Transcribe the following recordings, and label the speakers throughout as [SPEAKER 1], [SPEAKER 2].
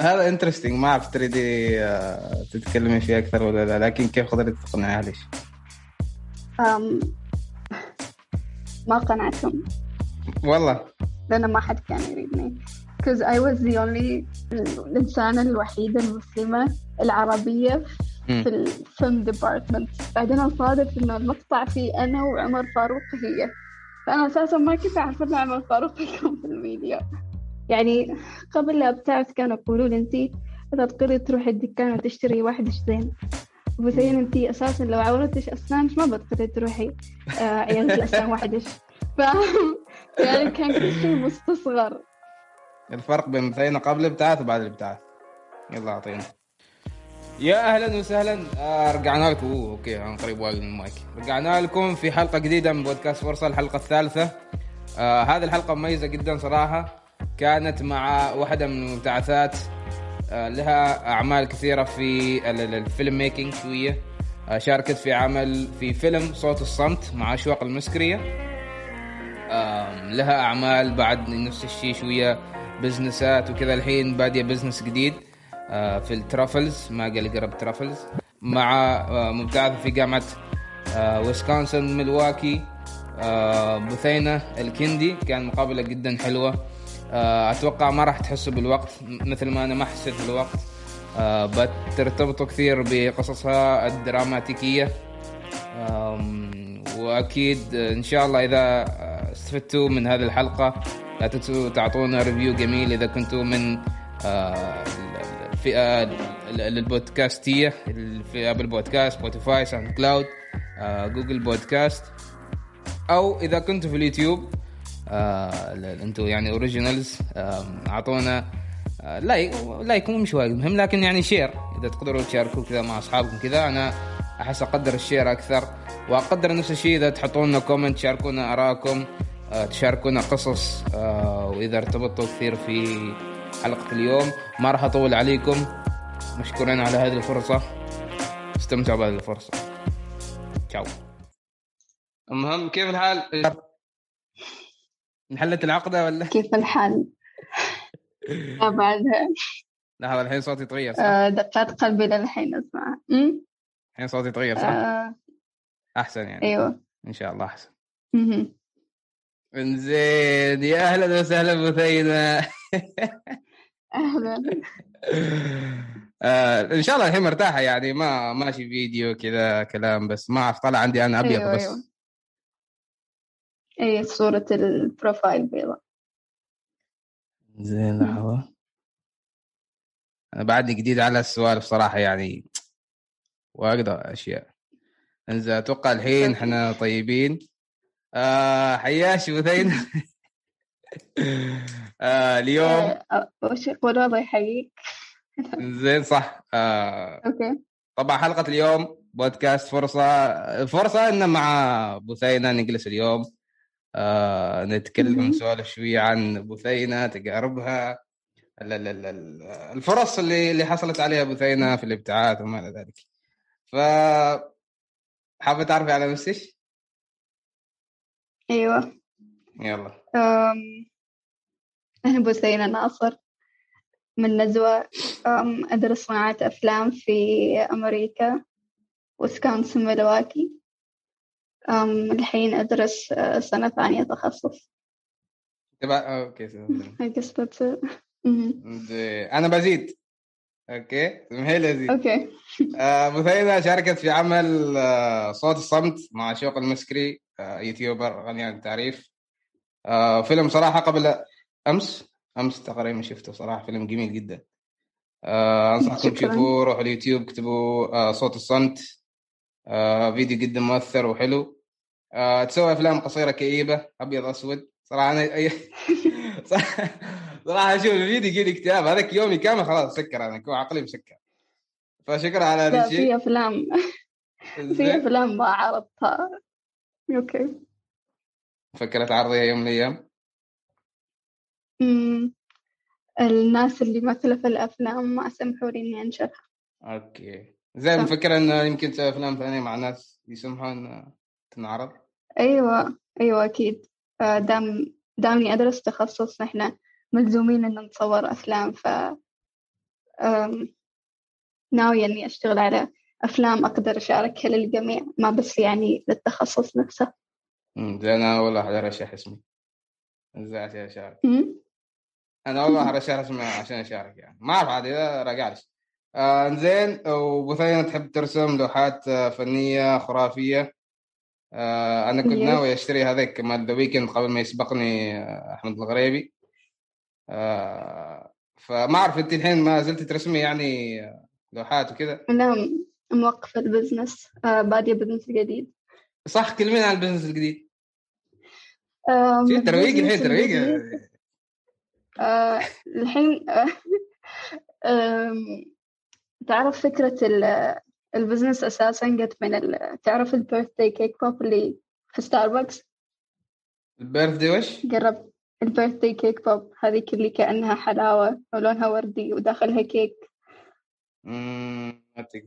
[SPEAKER 1] هذا interesting ما أعرف تريدي آه، تتكلمي فيه أكثر ولا لا لكن كيف قدرت تقنعها ليش؟
[SPEAKER 2] أم ما قنعتهم.
[SPEAKER 1] والله.
[SPEAKER 2] لأن ما حد كان يريدني. Because I was the only الإنسانة الوحيدة المسلمة العربية في ال film department بعدين أصادف إنه المقطع فيه أنا وعمر فاروق هي. فأنا أساسا ما كنت أعرف إن عمر فاروق يكون في الفيديو يعني قبل لا بتعرف كانوا يقولوا لي أنت إذا تقدري تروحي الدكان وتشتري واحد زين. وبعدين أنت أساسا لو عورتش أسنانك ما بتقدري تروحي آه عيادة الأسنان وحدش. فاهم يعني كان كل شيء مستصغر.
[SPEAKER 1] الفرق بين بثينة قبل الابتعاث وبعد الابتعاث. يلا اعطينا يا أهلا وسهلا. آه رجعنا لكم. أوه okay أنا قريب وايد من المايك. رجعنا لكم في حلقة جديدة من بودكاست فرصة الحلقة الثالثة. آه هذه الحلقة مميزة جدا صراحة. كانت مع واحدة من المبتعثات آه لها أعمال كثيرة في ال filmmaking شوية. آه شاركت في عمل في فيلم صوت الصمت مع أشواق المسكرية. آه لها أعمال بعد نفس الشيء شوية بزنسات وكذا. الحين بادية business جديد آه في ال travels مال group travels. مع مبتعثة في جامعة ويسكونسن ميلواكي بثينة الكندي. كان مقابلة جدا حلوة. أتوقع ما راح تحسوا بالوقت مثل ما أنا ما حسيت بالوقت. بترتبطوا كثير بقصصها الدراماتيكية. وأكيد إن شاء الله إذا استفدتوا من هذه الحلقة لا تنسوا تعطونا review جميل إذا كنتوا من الفئة البودكاستية في ابل بودكاست سبوتيفاي ساوند كلاود جوجل بودكاست أو إذا كنتوا في اليوتيوب آه أنتم يعني originals آه اعطونا آه like like مو مش وايد مهم لكن يعني share إذا تقدروا تشاركوا كذا مع أصحابكم كذا أنا أحس أقدر ال share أكثر وأقدر نفس الشيء إذا تحطون لنا comment تشاركونا آرائكم آه تشاركونا قصص آه وإذا ارتبطتوا كثير في حلقة اليوم ما راح أطول عليكم. مشكورين على هذه الفرصة. استمتعوا بهذه الفرصة. تشاو. المهم كيف الحال؟ انحلت العقدة ولا
[SPEAKER 2] كيف الحال؟ لا بعدها
[SPEAKER 1] لحظه الحين صوتي تغير صح؟
[SPEAKER 2] آه، دقات قلبي للحين أسمع
[SPEAKER 1] الحين صوتي تغير صح؟
[SPEAKER 2] آه.
[SPEAKER 1] أحسن يعني
[SPEAKER 2] أيوه
[SPEAKER 1] إن شاء الله
[SPEAKER 2] أحسن.
[SPEAKER 1] انزين يا أهلا وسهلا بثينه
[SPEAKER 2] أهلا
[SPEAKER 1] آه إن شاء الله الحين مرتاحة يعني ما ماشي فيديو كذا كلام بس ما أعرف طلع عندي أنا أبيض
[SPEAKER 2] أيوة
[SPEAKER 1] بس
[SPEAKER 2] أيوة. اي صورة البروفايل بيضاء
[SPEAKER 1] زين لحظة أنا بعدني جديد على السوالف صراحة يعني وأقدر أشياء. إنزين أتوقع الحين. إحنا طيبين. آه حياش بثين آه اليوم
[SPEAKER 2] آه، وش يقول؟ الله يحييك.
[SPEAKER 1] زين صح. آه
[SPEAKER 2] أوكي.
[SPEAKER 1] طبعا حلقة اليوم بودكاست فرصة فرصة إن مع بثينة نجلس اليوم. آه نتكلم
[SPEAKER 2] مهم.
[SPEAKER 1] نسولف شوية عن بثينة تجاربها ال- ال- ال- ال- الفرص اللي اللي حصلت عليها بثينة في الابتعاث وما إلى ذلك. ف حابة تعرفي على نفسك؟
[SPEAKER 2] أيوه.
[SPEAKER 1] يلا.
[SPEAKER 2] أم، أنا بثينة ناصر من نزوة. أم، أدرس صناعة أفلام في أمريكا وسكونسن ميلواكي. أم، الحين أدرس أه، سنة ثانية تخصص. okay it. مهم.
[SPEAKER 1] زين. أنا بزيد. okay مهيل ازيد
[SPEAKER 2] okay.
[SPEAKER 1] آه، بثينة شاركت في عمل آه، صوت الصمت مع شوق المسكري آه، YouTuber غني عن التعريف. آه، فيلم صراحة قبل أمس أمس تقريبا شفته صراحة فيلم جميل جدا. آه، أنصحكم
[SPEAKER 2] شكراً.
[SPEAKER 1] تشوفوه روحوا اليوتيوب اكتبوا آه، صوت الصمت. آه، فيديو جدا مؤثر وحلو. آه، تسوي أفلام قصيرة كئيبة أبيض أسود. صراحة أنا أي... صراحة أشوف الفيديو يجيني اكتئاب هذاك يومي كامل خلاص سكر أنا كو عقلي مسكر. فشكرا على هذا الشيء.
[SPEAKER 2] في أفلام في
[SPEAKER 1] زين.
[SPEAKER 2] أفلام ما عرضتها. أوكي.
[SPEAKER 1] فكرت عرضيها يوم من
[SPEAKER 2] الأيام. الناس اللي مثلوا في الأفلام ما سمحوا لي إني أنشرها.
[SPEAKER 1] okay. زين. مفكر انه يمكن تسوي افلام ثانية مع ناس يسمحوا ان تنعرض؟
[SPEAKER 2] أيوة أكيد. آه، دام دامني أدرس تخصص نحن ملزومين إن نصور أفلام ف ناوية إني أشتغل على أفلام أقدر أشاركها للجميع ما بس يعني للتخصص نفسه.
[SPEAKER 1] زين أنا أول واحد أرشح اسمي زين عشان أشارك. أنا أول واحد أرشح اسمي عشان أشارك يعني. ما أعرف عاد إذا رجعلش آه زين وبثينة تحب ترسم لوحات آه، فنية خرافية. آه أنا كنت ناوي أشتري هذاك مال The Weeknd قبل ما يسبقني آه، أحمد الغريبي. آه فما أعرف أنت الحين ما زلت ترسمي يعني آه، لوحات وكذا؟
[SPEAKER 2] نعم موقفة ال business آه بادية business جديد
[SPEAKER 1] صح كلمين عن ال business الجديد. ترويق الحين ترويق
[SPEAKER 2] آه الحين تعرف فكرة ال business أساسا جت من تعرف ال birthday cake pop اللي في ستاربكس
[SPEAKER 1] ال birthday وش؟
[SPEAKER 2] جربت ال birthday cake pop هذيك اللي كأنها حلاوة ولونها وردي وداخلها كيك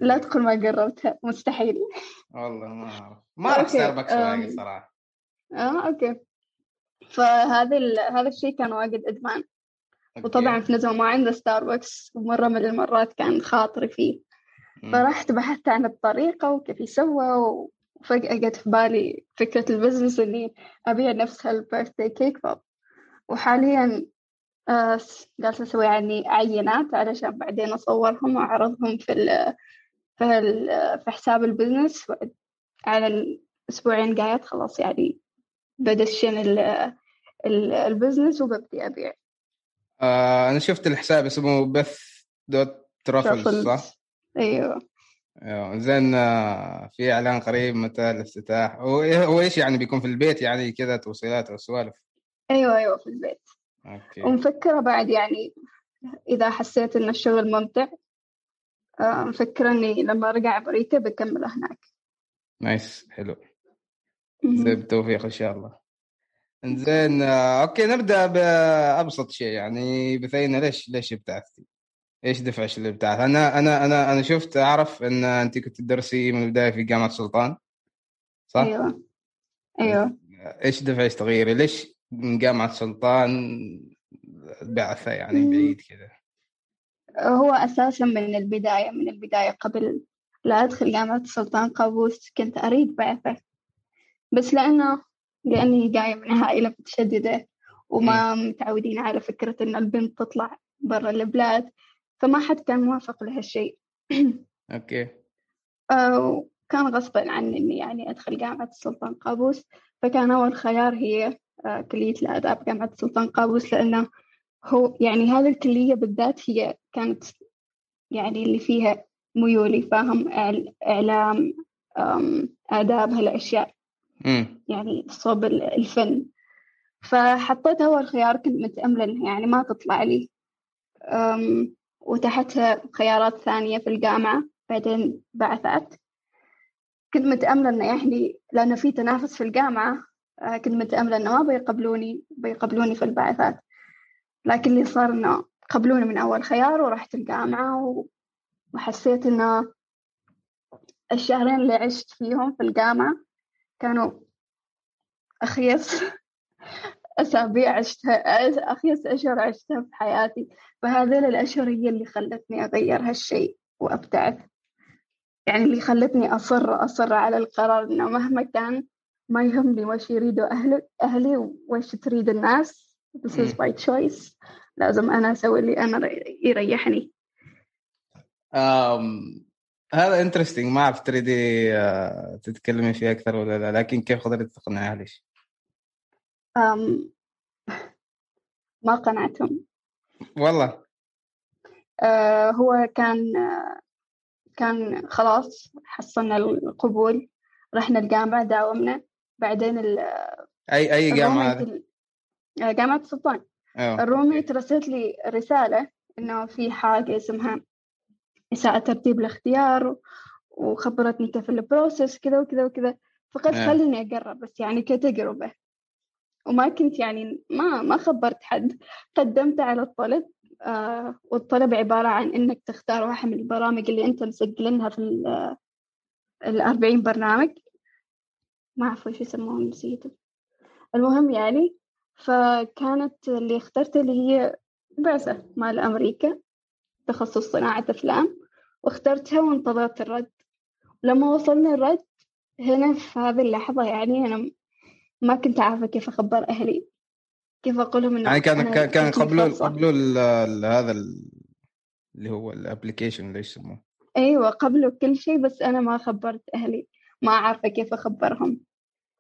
[SPEAKER 2] لا تقول ما جربتها مستحيل.
[SPEAKER 1] والله ما أعرف. ما أعرف ستاربكس واجد صراحة.
[SPEAKER 2] آه okay. فهذا هذا الشيء كان واجد ادمان وطبعا في نزوة ما عنده ستاربكس ومرة من المرات كان خاطري فيه. فرحت بحثت عن الطريقة وكيف يسوى وفجأة جت في بالي فكرة ال business إني أبيع نفس هال birthday cake pop وحاليا آه جالسة أسوي يعني عينات علشان بعدين أصورهم وأعرضهم في ال في, ال في حساب ال business. على الأسبوعين جايات خلاص يعني بدشن ال business وببدي أبيع.
[SPEAKER 1] آه أنا شفت الحساب اسمه بث dot truffles صح؟
[SPEAKER 2] أيوه.
[SPEAKER 1] أيوه زين آه، في إعلان قريب متى الافتتاح؟ هو إيش يعني بيكون في البيت يعني كذا توصيلات أو سوالف؟
[SPEAKER 2] أيوه أيوه في البيت. okay. ومفكرة بعد يعني إذا حسيت إن الشغل ممتع آه، مفكرة إني لما أرجع أمريكا بكمل هناك.
[SPEAKER 1] nice حلو. بالتوفيق إن شاء الله. زين آه، أوكي نبدأ بأبسط شيء يعني بثينة ليش ليش ابتعثتي؟ إيش دفعش اللي ابتعث؟ أنا أنا أنا أنا شفت أعرف إن أنت كنت تدرسي من البداية في جامعة السلطان صح؟
[SPEAKER 2] أيوه أيوه
[SPEAKER 1] إيش دفعش تغيري؟ ليش من جامعة السلطان بعثة يعني بعيد كذا؟
[SPEAKER 2] هو أساسا من البداية من البداية قبل لا أدخل جامعة السلطان قابوس كنت أريد بعثة بس لأنه لأني جاية من عائلة متشددة وما متعودين على فكرة إن البنت تطلع برا البلاد فما حد كان موافق لهالشيء.
[SPEAKER 1] أوكي.
[SPEAKER 2] آه كان غصبا عني إني يعني أدخل جامعة السلطان قابوس فكان أول خيار هي آه كلية الآداب جامعة السلطان قابوس لأنه هو يعني هذه الكلية بالذات هي كانت يعني اللي فيها ميولي فاهم إعلام آداب هالأشياء. يعني صوب الفن. فحطيت أول خيار كنت متأملة يعني ما تطلع لي. وتحتها خيارات ثانية في الجامعة بعدين بعثات كنت متأملة إنه يعني لأنه في تنافس في الجامعة آه، كنت متأملة إنه ما بيقبلوني بيقبلوني في البعثات. لكن اللي صار إنه قبلوني من أول خيار ورحت الجامعة وحسيت إنه الشهرين اللي عشت فيهم في الجامعة كانوا أخيس أسابيع عشتها أخيس أشهر عشتها في حياتي. فهذيل الأشهر هي اللي خلتني أغير هالشيء وأبتعث. يعني اللي خلتني أصر أصر على القرار إنه مهما كان ما يهمني وش يريدوا أهلي أهلي وش تريد الناس. This is by choice. لازم أنا أسوي اللي أنا يريحني.
[SPEAKER 1] um, هذا انترستنج ما أعرف تريدي آه، تتكلمي فيه أكثر ولا لا لكن كيف قدرت تقنعي اهلك؟
[SPEAKER 2] ما قنعتهم.
[SPEAKER 1] والله.
[SPEAKER 2] أه هو كان كان خلاص حصلنا القبول رحنا الجامعة داومنا. بعدين ال
[SPEAKER 1] أي أي جامعة هذه؟
[SPEAKER 2] آه، جامعة السلطان الرومي ترسلت لي رسالة إنه في حاجة اسمها إساءة ترتيب الاختيار وخبرتني كيف البروسيس كذا وكذا وكذا. فقلت آه. خليني أقرب بس يعني كتجربة. وما كنت يعني ما ما خبرت حد. قدمت على الطلب آه والطلب عبارة عن إنك تختار واحد من البرامج اللي أنت مسجلينها في الأربعين برنامج. ما أعرف وش يسموهم نسيته المهم يعني فكانت اللي اخترت اللي هي بعثة مال أمريكا تخصص صناعة أفلام واخترتها وانتظرت الرد. لما وصلنا الرد هنا في هذه اللحظة يعني أنا ما كنت عارفة كيف أخبر أهلي كيف أقول لهم إنه
[SPEAKER 1] يعني كان كان كان قبله. قبله ال- ال- هذا ال- اللي هو الابلكيشن اللي يسموه
[SPEAKER 2] أيوة قبله كل شيء بس أنا ما خبرت أهلي ما عارفة كيف أخبرهم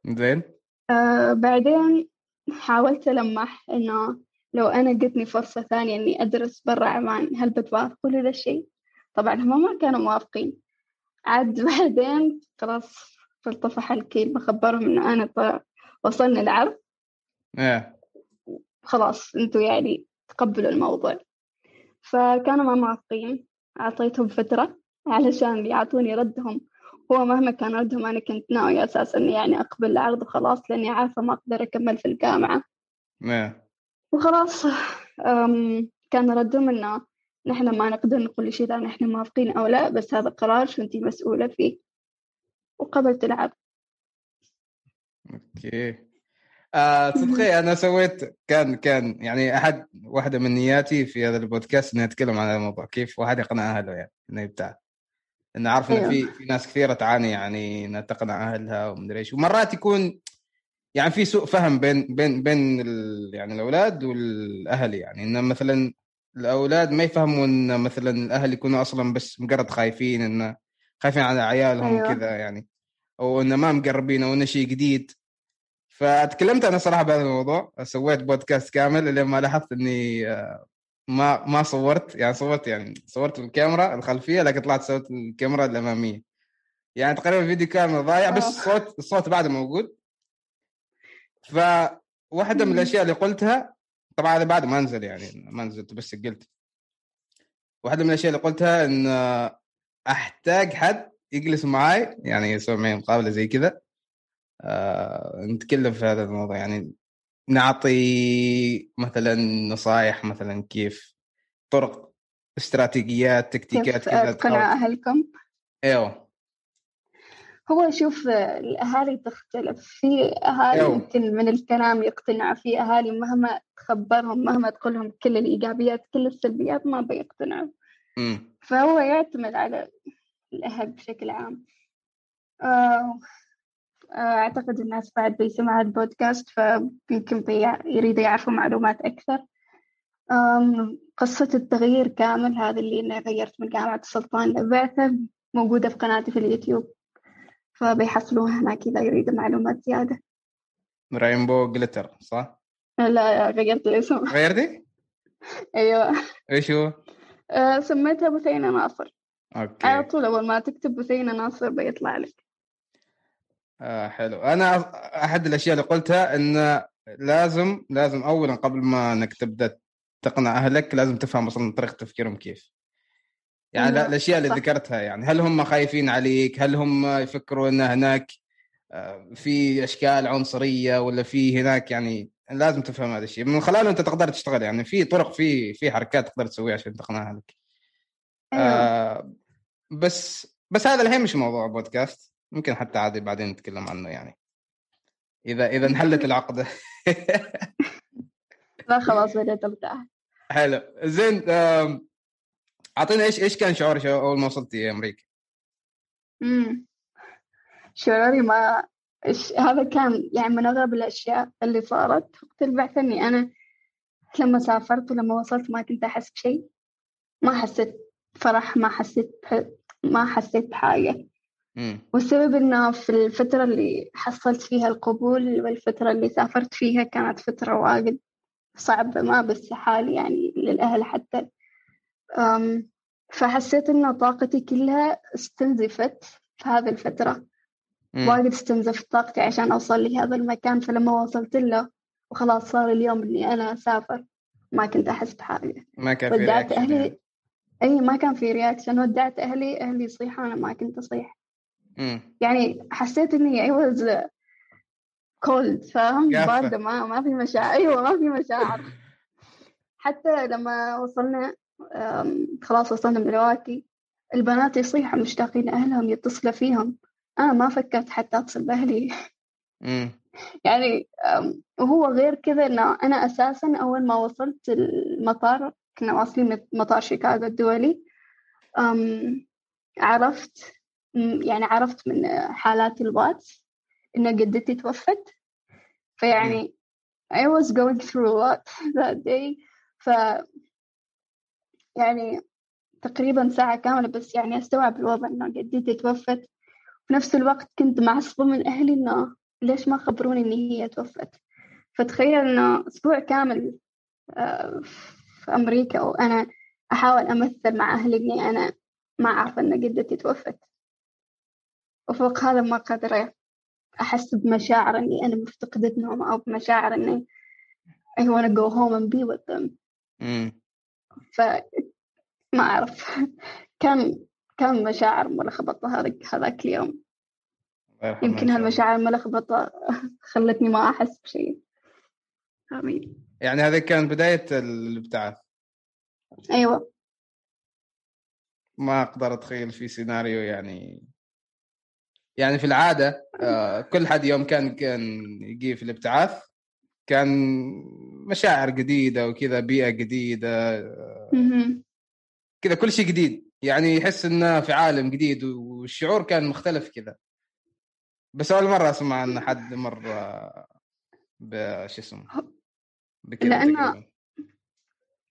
[SPEAKER 1] زين
[SPEAKER 2] آه بعدين حاولت ألمح إنه لو أنا جتني فرصة ثانية إني أدرس برا عمان هل بتوافقوا لهذا الشيء؟ طبعا هم ما كانوا موافقين عاد بعدين خلاص فالطفح الكيل بخبرهم إنه أنا وصلني العرض
[SPEAKER 1] إيه.
[SPEAKER 2] خلاص أنتوا يعني تقبلوا الموضوع. فكانوا ما موافقين أعطيتهم فترة علشان يعطوني ردهم. هو مهما كان ردهم أنا كنت ناوية أساسا إني يعني أقبل العرض وخلاص لأني عارفة ما أقدر أكمل في الجامعة.
[SPEAKER 1] إيه.
[SPEAKER 2] وخلاص أم كان ردهم إنه نحن ما نقدر نقول شيء إذا نحن موافقين أو لا بس هذا قرار أنتي مسؤولة فيه. وقبلت العرض.
[SPEAKER 1] okay. آه تصدقي أنا سويت كان كان يعني أحد واحدة من نياتي في هذا البودكاست اني اتكلم عن هذا الموضوع كيف واحد يقنع أهله يعني إنه يبتعد إنه عارف إنه في في ناس كثيرة تعاني يعني إنها تقنع أهلها ومدري إيش. ومرات يكون يعني في سوء فهم بين بين بين يعني الأولاد والأهل يعني إنه مثلا الأولاد ما يفهموا ان مثلا الأهل يكونوا أصلا بس مجرد خايفين إنه خايفين على عيالهم
[SPEAKER 2] أيوة.
[SPEAKER 1] كذا يعني أو إنه ما مقربين أو إنه شيء جديد. فتكلمت أنا صراحة بهذا الموضوع سويت بودكاست كامل لما لاحظت إني آه، ما ما صورت يعني صورت يعني صورت الكاميرا الخلفية لكن طلعت سويت الكاميرا الأمامية يعني تقريبا الفيديو كامل ضايع بس
[SPEAKER 2] آه.
[SPEAKER 1] الصوت الصوت بعده موجود فواحدة من. الأشياء اللي قلتها طبعا هذا بعد ما أنزل يعني ما نزلت بس قلت واحدة من الأشياء اللي قلتها إن آه، أحتاج حد يجلس معاي يعني يسوي معي مقابلة زي كذا آه نتكلم في هذا الموضوع. يعني نعطي مثلا نصائح مثلا كيف طرق استراتيجيات تكتيكات
[SPEAKER 2] كيف تقنع أهلكم؟
[SPEAKER 1] إيوه.
[SPEAKER 2] هو شوف الأهالي تختلف. في أهالي
[SPEAKER 1] أيوة.
[SPEAKER 2] يمكن من الكلام يقتنعوا في أهالي مهما تخبرهم مهما تقولهم كل الإيجابيات كل السلبيات ما بيقتنعوا. فهو يعتمد على الأهل بشكل عام. آه، أعتقد الناس بعد بيسمعوا البودكاست فيمكن بي- يريدوا يعرفوا معلومات أكثر. قصة التغيير كامل هذا اللي أنا غيرت من جامعة السلطان لبعثة موجودة في قناتي في اليوتيوب فبيحصلوها هناك إذا يريدوا معلومات زيادة.
[SPEAKER 1] رينبو جلتر صح؟
[SPEAKER 2] لا غيرت الاسم.
[SPEAKER 1] غيرتي؟
[SPEAKER 2] أيوة.
[SPEAKER 1] إيش هو؟
[SPEAKER 2] آه، سميتها بثينة ناصر. على
[SPEAKER 1] أوكي
[SPEAKER 2] طول أول ما تكتب بثينة ناصر بيطلع لك.
[SPEAKER 1] آه حلو. أنا أحد الأشياء اللي قلتها إن لازم لازم اولا قبل ما إنك تبدأ تقنع أهلك لازم تفهم أصلا طريقة تفكيرهم كيف. يعني الأشياء اللي. ذكرتها يعني هل هم خايفين عليك؟ هل هم يفكروا ان هناك آه، في أشكال عنصرية ولا في هناك يعني لازم تفهم هذا الشيء. من خلاله أنت تقدر تشتغل يعني في طرق في في حركات تقدر تسويها عشان تقنع أهلك.
[SPEAKER 2] أيوة.
[SPEAKER 1] آه بس بس هذا الحين مش موضوع بودكاست ممكن حتى عادي بعدين نتكلم عنه يعني. إذا إذا انحلت العقده
[SPEAKER 2] لا خلاص بدأت أرتاح
[SPEAKER 1] حلو. زين اعطينا إيش إيش كان شعورك أول ما وصلتي أمريكا؟
[SPEAKER 2] مم. شعوري ما إيش هذا كان يعني من أغرب الأشياء اللي صارت وقت البعثة إني أنا لما سافرت ولما وصلت ما كنت أحس بشيء. ما حسيت فرح ما حسيت بح- ما حسيت بحاجة.
[SPEAKER 1] امم
[SPEAKER 2] والسبب إنه في الفترة اللي حصلت فيها القبول والفترة اللي سافرت فيها كانت فترة واجد صعبة ما بس حالي يعني للأهل حتى. فحسيت إن طاقتي كلها استنزفت في هذه الفترة. واجد استنزفت طاقتي عشان أوصل لهذا المكان فلما وصلت له وخلاص صار اليوم إني أنا أسافر ما كنت أحس بحاجة.
[SPEAKER 1] ما كان في
[SPEAKER 2] ودعت
[SPEAKER 1] reaction
[SPEAKER 2] أهلي
[SPEAKER 1] يعني.
[SPEAKER 2] أي ما كان في رياكشن ودعت أهلي أهلي يصيحوا أنا ما كنت أصيح. يعني حسيت إني I was cold فاهم. باردة ما ما في مشاعر. أيوة ما في مشاعر. حتى لما وصلنا خلاص وصلنا ملواكي البنات يصيحوا مشتاقين أهلهم يتصلوا فيهم. أنا ما فكرت حتى أتصل بأهلي.
[SPEAKER 1] مم.
[SPEAKER 2] يعني وهو غير كذا إنه أنا أساسا أول ما وصلت المطار كنا واصلين مطار شيكاغو الدولي عرفت يعني عرفت من حالات الواتس إن جدتي توفت فيعني I was going through a lot that day. ف يعني تقريبا ساعة كاملة بس يعني أستوعب الوضع إنه جدتي توفت في نفس الوقت كنت معصبة من أهلي إنه ليش ما خبروني إن هي توفت. فتخيل إنه أسبوع كامل آه، في أمريكا وأنا أحاول أمثل مع أهلي إني أنا ما أعرف إن جدتي توفت وفوق هذا ما قادرة أحس بمشاعر إني أنا مفتقدتهم أو بمشاعر إني I wanna go home and be with them. ف ما أعرف. كان كان مشاعر ملخبطة هذاك هذاك اليوم. يمكن هالمشاعر الملخبطة خلتني ما أحس بشيء. آمين.
[SPEAKER 1] يعني هذه كانت بداية الابتعاث.
[SPEAKER 2] أيوة.
[SPEAKER 1] ما أقدر أتخيل في سيناريو يعني يعني في العادة آه، كل حد يوم كان كان يجي في الابتعاث كان مشاعر جديدة وكذا بيئة جديدة كذا كل شيء جديد. يعني يحس إنه في عالم جديد والشعور كان مختلف كذا. بس أول مرة أسمع إن حد مر بش اسمه؟
[SPEAKER 2] لأنه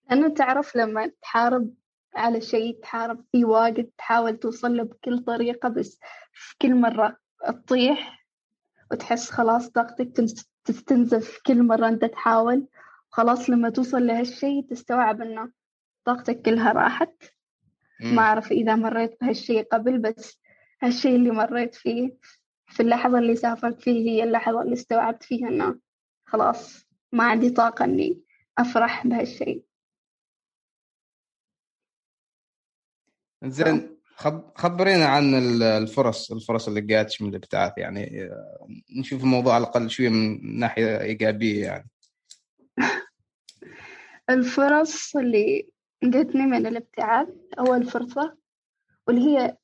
[SPEAKER 2] لأنه تعرف لما تحارب على شيء تحارب فيه واجد تحاول توصل له بكل طريقة بس في كل مرة تطيح وتحس خلاص طاقتك تستنزف. كل مرة أنت تحاول خلاص لما توصل لهالشيء تستوعب إنه طاقتك كلها راحت. ما أعرف إذا مريت بهالشيء قبل بس هالشيء اللي مريت فيه في اللحظة اللي سافرت فيه هي اللحظة اللي استوعبت فيها إنه خلاص ما عندي طاقة إني أفرح بهالشيء.
[SPEAKER 1] زين خبرينا عن الفرص الفرص اللي جاتش من الابتعاث يعني آه، نشوف الموضوع على الأقل شوية من ناحية إيجابية يعني.
[SPEAKER 2] الفرص اللي جتني من الابتعاث أول فرصة واللي هي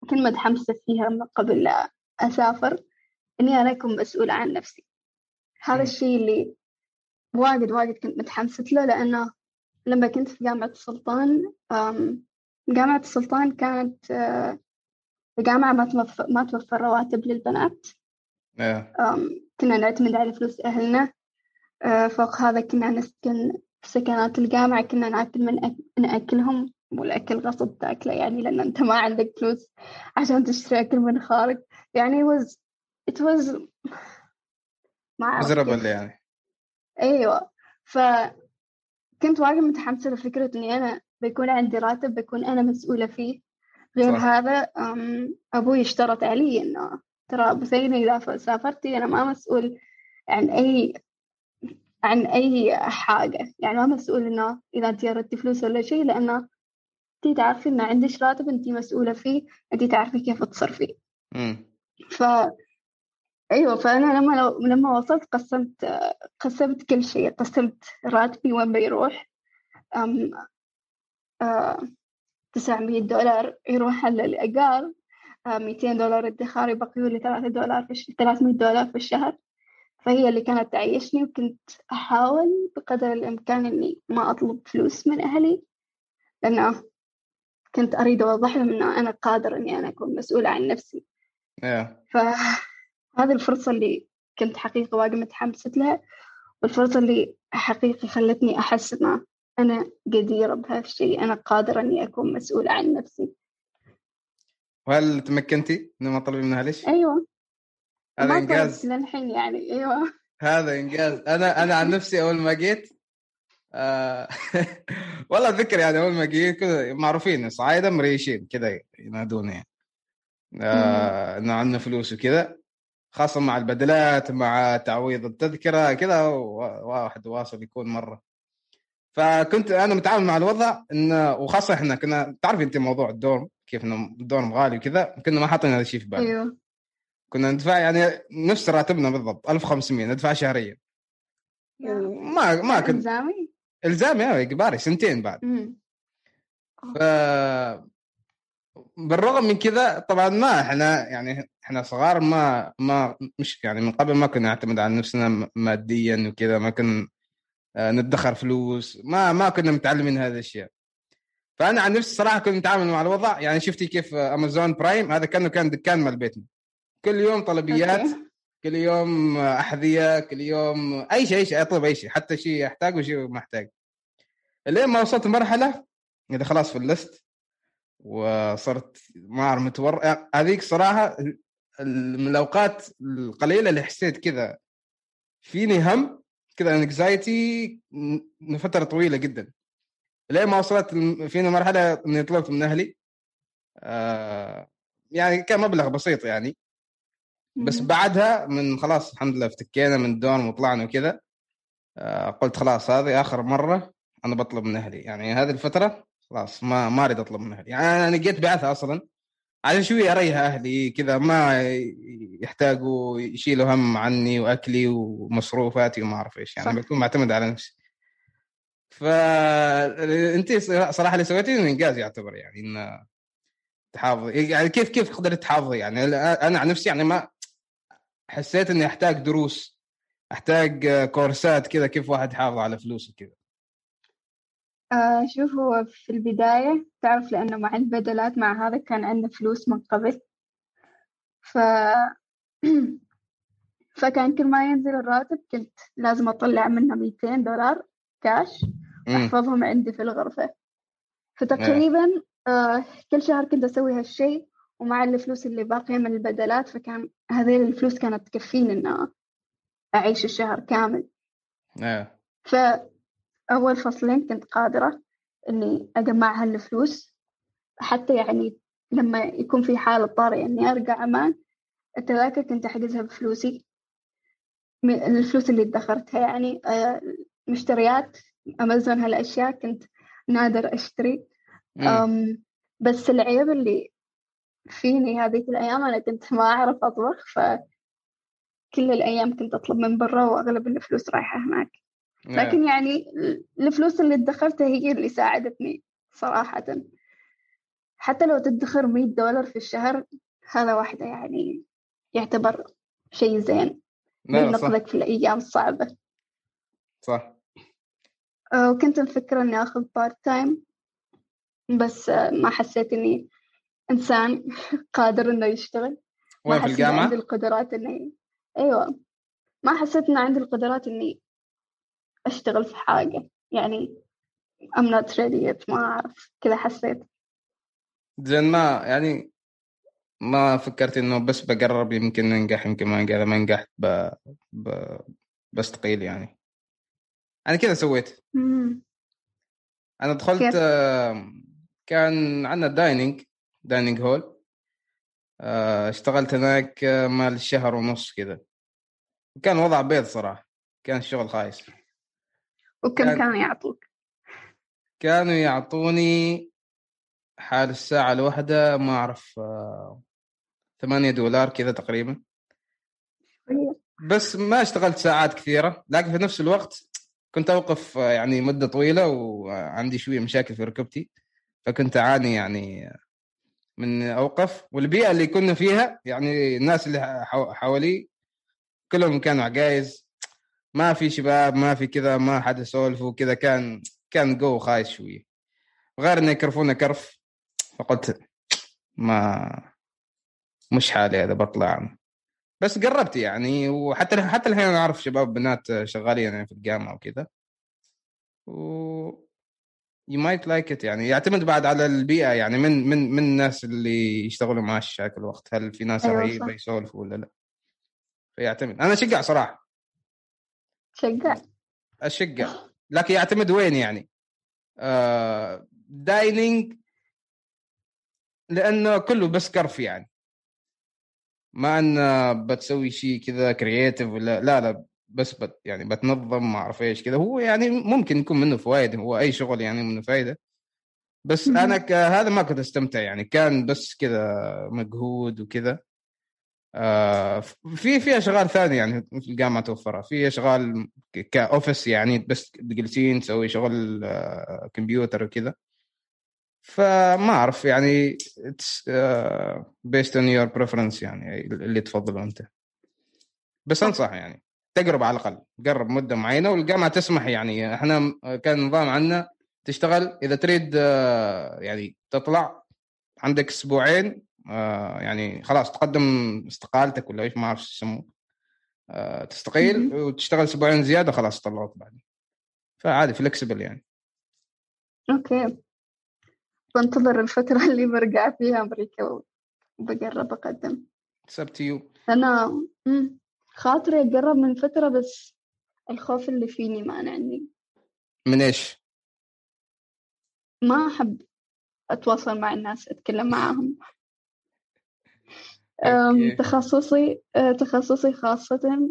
[SPEAKER 2] كنت متحمسة فيها من قبل لا أسافر إني أنا أكون مسؤولة عن نفسي. هذا الشيء اللي واجد واجد كنت متحمسة له لأنه لما كنت في جامعة السلطان جامعة السلطان كانت آه، جامعة ما ما توفر رواتب للبنات.
[SPEAKER 1] إيه.
[SPEAKER 2] كنا نعتمد على فلوس أهلنا. آه، فوق هذا كنا نسكن في سكنات الجامعة كنا ناكل من, أك... من أكلهم. والأكل غصب تاكله يعني لأن أنت ما عندك فلوس عشان تشتري أكل من خارج. يعني it was it was
[SPEAKER 1] ما أعرف يعني.
[SPEAKER 2] أيوة. فكنت واجد متحمسة لفكرة إني أنا بيكون عندي راتب بكون أنا مسؤولة فيه. غير صح. هذا أبوي اشترط علي إنه ترى بثينة إذا سافرتي أنا ما مسؤول عن أي عن أي حاجة. يعني ما مسؤول إنه إذا أنت أردتي فلوس ولا شيء لأنه أنت تعرفي إن عندك راتب أنت مسؤولة فيه أنت تعرفي كيف تصرفيه ف أيوة فأنا لما لو لما وصلت قسمت قسمت كل شيء. قسمت راتبي وين بيروح. أم تسعمية دولار يروح على الإيجار ميتين دولار ادخار يبقيوا لي ثلاثة دولار في ثلاثمية دولار في الشهر فهي اللي كانت تعيشني وكنت أحاول بقدر الإمكان إني ما أطلب فلوس من أهلي لأنه كنت أريد أوضح لهم إنه أنا قادر إني أنا أكون مسؤولة عن نفسي
[SPEAKER 1] yeah.
[SPEAKER 2] فهذه الفرصة اللي كنت حقيقة واجد متحمسة لها والفرصة اللي حقيقة خلتني أحس إنه أنا جديرة بهالشيء أنا قادرة إني أكون مسؤولة عن نفسي.
[SPEAKER 1] وهل تمكنتي من ما طلبي منها ليش؟
[SPEAKER 2] أيوة.
[SPEAKER 1] هذا إنجاز.
[SPEAKER 2] للحين يعني أيوة.
[SPEAKER 1] هذا إنجاز. أنا أنا عن نفسي أول ما جيت آه والله أتذكر يعني أول ما جيت كذا معروفين صعايدة مريشين كذا ينادوني. يعني آه إنه عندنا فلوس وكذا خاصة مع البدلات مع تعويض التذكرة كذا واحد واصل يكون مرة. فكنت أنا متعامل مع الوضع انه وخاصة إحنا كنا تعرفي أنت موضوع الدورم كيف إنه الدورم غالي وكذا كنا ما حاطين هذا الشيء في بالنا.
[SPEAKER 2] أيوه.
[SPEAKER 1] كنا ندفع يعني نفس راتبنا بالضبط 1500 ندفع شهريا. ما ما كنت
[SPEAKER 2] إلزامي.
[SPEAKER 1] إلزامي أيوه إجباري سنتين بعد. ف بالرغم من كذا طبعا ما إحنا يعني إحنا صغار ما ما مش يعني من قبل ما كنا نعتمد على نفسنا ماديا وكذا ما كنا آه، ندخر فلوس. ما ما كنا متعلمين هذه الأشياء. فأنا عن نفسي صراحة كنت متعامل مع الوضع يعني شفتي كيف امازون برايم هذا كأنه كان دكان مال بيتنا. كل يوم طلبيات. كل يوم أحذية كل يوم أي شيء أي شيء أطلب أي شيء حتى شيء احتاجه وشيء ما احتاج لين ما وصلت مرحلة إذا خلاص فلست وصرت ما أعرف متور هذيك صراحة من الأوقات القليلة اللي حسيت كذا فيني هم كذا انكزايتي لفتره طويلة جدا. لين ما وصلت فينا مرحلة اني طلبت من أهلي. آه يعني كان مبلغ بسيط يعني. بس. بعدها من خلاص الحمد لله افتكينا من الدوام وطلعنا وكذا آه قلت خلاص هذه آخر مرة أنا بطلب من أهلي. يعني هذه الفترة خلاص ما ما أريد أطلب من أهلي. يعني أنا جيت بعثها أصلا. عشان شوي اريح أهلي كذا ما يحتاجوا يشيلوا هم عني وأكلي ومصروفاتي وما أعرف إيش يعني
[SPEAKER 2] صح.
[SPEAKER 1] بكون معتمد على نفسي. فانت صراحة اللي سويتيه إنجاز يعتبر يعني ان تحافظي يعني كيف كيف قدرت تحافظي يعني أنا عن نفسي يعني ما حسيت إني أحتاج دروس أحتاج كورسات كذا كيف واحد يحافظ على فلوسه كذا.
[SPEAKER 2] آه شوف هو في البداية تعرف لأنه مع البدلات مع هذا كان عندنا فلوس من قبل. ف فكان كل ما ينزل الراتب كنت لازم أطلع منه 200 دولار كاش. أحفظهم عندي في الغرفة. فتقريبا آه كل شهر كنت أسوي هالشيء ومع الفلوس اللي باقية من البدلات فكان هذه الفلوس كانت تكفيني إن أعيش الشهر كامل.
[SPEAKER 1] إيه.
[SPEAKER 2] فأول فصلين كنت قادرة إني أجمع هالفلوس حتى يعني لما يكون في حالة طارئة إني أرجع عمان التذاكر كنت أحجزها بفلوسي من الفلوس اللي ادخرتها يعني آه، مشتريات أمازون هالأشياء كنت نادر أشتري. أم بس العيب اللي فيني هذيك الأيام أنا كنت ما أعرف أطبخ فكل الأيام كنت أطلب من برا وأغلب الفلوس رايحة هناك. لكن يعني الفلوس اللي ادخرتها هي اللي ساعدتني صراحة. حتى لو تدخر 100 دولار في الشهر هذا واحدة يعني يعتبر شيء زين.
[SPEAKER 1] صح.
[SPEAKER 2] بينقذك في الأيام الصعبة
[SPEAKER 1] صح.
[SPEAKER 2] آه، وكنت مفكرة إني آخذ part time بس آه، ما حسيت إني إنسان قادر إنه يشتغل.
[SPEAKER 1] وين في
[SPEAKER 2] حسيت إن عندي؟ القدرات إني أيوة. ما حسيت إن عندي القدرات إني أشتغل في حاجة. يعني I'm not ready yet ما أعرف. كذا حسيت.
[SPEAKER 1] زين ما يعني ما فكرت إنه بس بجرب يمكن ننجح يمكن ما ننجح إذا ما نجحت ب... ب... بستقيل يعني. أنا كذا سويت.
[SPEAKER 2] مم.
[SPEAKER 1] أنا دخلت؟ آه، كان عندنا dining dining hall آه، اشتغلت هناك آه، مال شهر ونص كذا. كان وضع بيض صراحة. كان الشغل خايس.
[SPEAKER 2] وكم
[SPEAKER 1] كان-
[SPEAKER 2] كانوا يعطوك؟
[SPEAKER 1] كانوا يعطوني حال الساعة الواحدة ما أعرف ثمانية دولار كذا تقريبا. بس ما اشتغلت ساعات كثيرة لكن في نفس الوقت كنت أوقف يعني مدة طويلة وعندي شوية مشاكل في ركبتي فكنت أعاني يعني من أوقف. والبيئة اللي كنا فيها يعني الناس اللي حو- حوالي كلهم كانوا عجايز. ما في شباب ما في كذا ما حد يسولف وكذا كان كان جو خايس شوية غير انه يكرفونا كرف فقلت ما مش حالي هذا بطلع بس قربت يعني وحتى حتى الحين أنا أعرف شباب بنات شغالين يعني في الجامعة وكذا. و you might like it يعني يعتمد بعد على البيئة يعني من من من الناس اللي يشتغلوا معاش هاك الوقت هل في ناس
[SPEAKER 2] أيوة رهيبة.
[SPEAKER 1] يسولفوا ولا لا؟ فيعتمد. أنا اشجع صراحة.
[SPEAKER 2] شجع
[SPEAKER 1] أشجع. لكن يعتمد وين يعني؟ آه dining لأنه كله بس كرف يعني. ما إن بتسوي شيء كذا creative ولا لا لا بس بت يعني بتنظم ما أعرف إيش كذا. هو يعني ممكن يكون منه فوائد هو أي شغل يعني منه فائده بس. أنا هذا ما كنت أستمتع يعني. كان بس كذا مجهود وكذا. آه في في أشغال ثانية يعني في الجامعة توفرها. في أشغال كأوفيس يعني بس تجلسين تسوي شغل آه كمبيوتر وكذا. فما أعرف يعني based on your preference يعني اللي تفضله أنت. بس أنصح يعني تقرب على الأقل تقرب مدة معينة والجامعة تسمح يعني. إحنا كان نظام عندنا تشتغل إذا تريد آه، يعني تطلع عندك أسبوعين يعني خلاص تقدم استقالتك ولا إيش ما أعرف يسموه. آه، تستقيل وتشتغل أسبوعين زيادة خلاص طلعوك بعد فعادي flexible يعني.
[SPEAKER 2] okay. بنتظر الفترة اللي برجع فيها أمريكا وبجرب أقدم.
[SPEAKER 1] it's up to you
[SPEAKER 2] أنا خاطري أجرب من فترة بس الخوف اللي فيني مانعني
[SPEAKER 1] من إيش؟
[SPEAKER 2] ما أحب أتواصل مع الناس أتكلم معاهم. تخصصي آه، تخصصي خاصة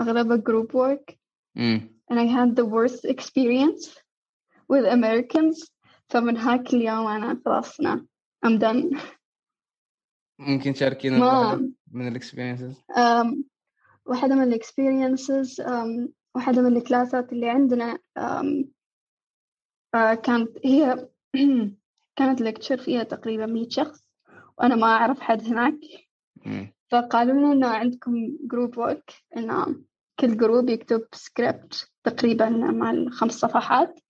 [SPEAKER 2] أغلبها group work and I had the worst experience with Americans. فمن هاك اليوم أنا خلاص I'm done.
[SPEAKER 1] ممكن تشاركينا ما... من ال experiences
[SPEAKER 2] واحدة من ال experiences واحدة من الكلاسات اللي عندنا. um, uh, كانت هي كانت lecture فيها تقريبا مية شخص. وأنا ما أعرف حد هناك. فقالوا لنا إنه عندكم group work إنه كل group يكتب سكريبت تقريبا مع خمس صفحات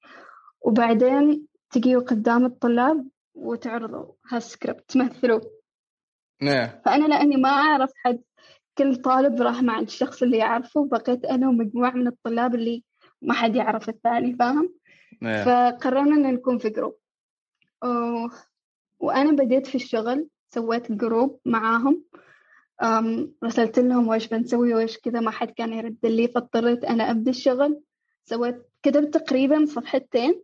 [SPEAKER 2] وبعدين تجيوا قدام الطلاب وتعرضوا هالسكريبت تمثلوا.
[SPEAKER 1] نعم.
[SPEAKER 2] فأنا لأني ما أعرف حد كل طالب راح مع الشخص اللي يعرفه بقيت أنا ومجموعة من الطلاب اللي ما حد يعرف الثاني فاهم؟
[SPEAKER 1] نعم.
[SPEAKER 2] فقررنا إن نكون في group و... وأنا بديت في الشغل سويت group معاهم. رسلت لهم وش بنسوي وش كذا ما حد كان يرد لي فاضطريت أنا أبدأ الشغل. سويت كتبت تقريبا صفحتين.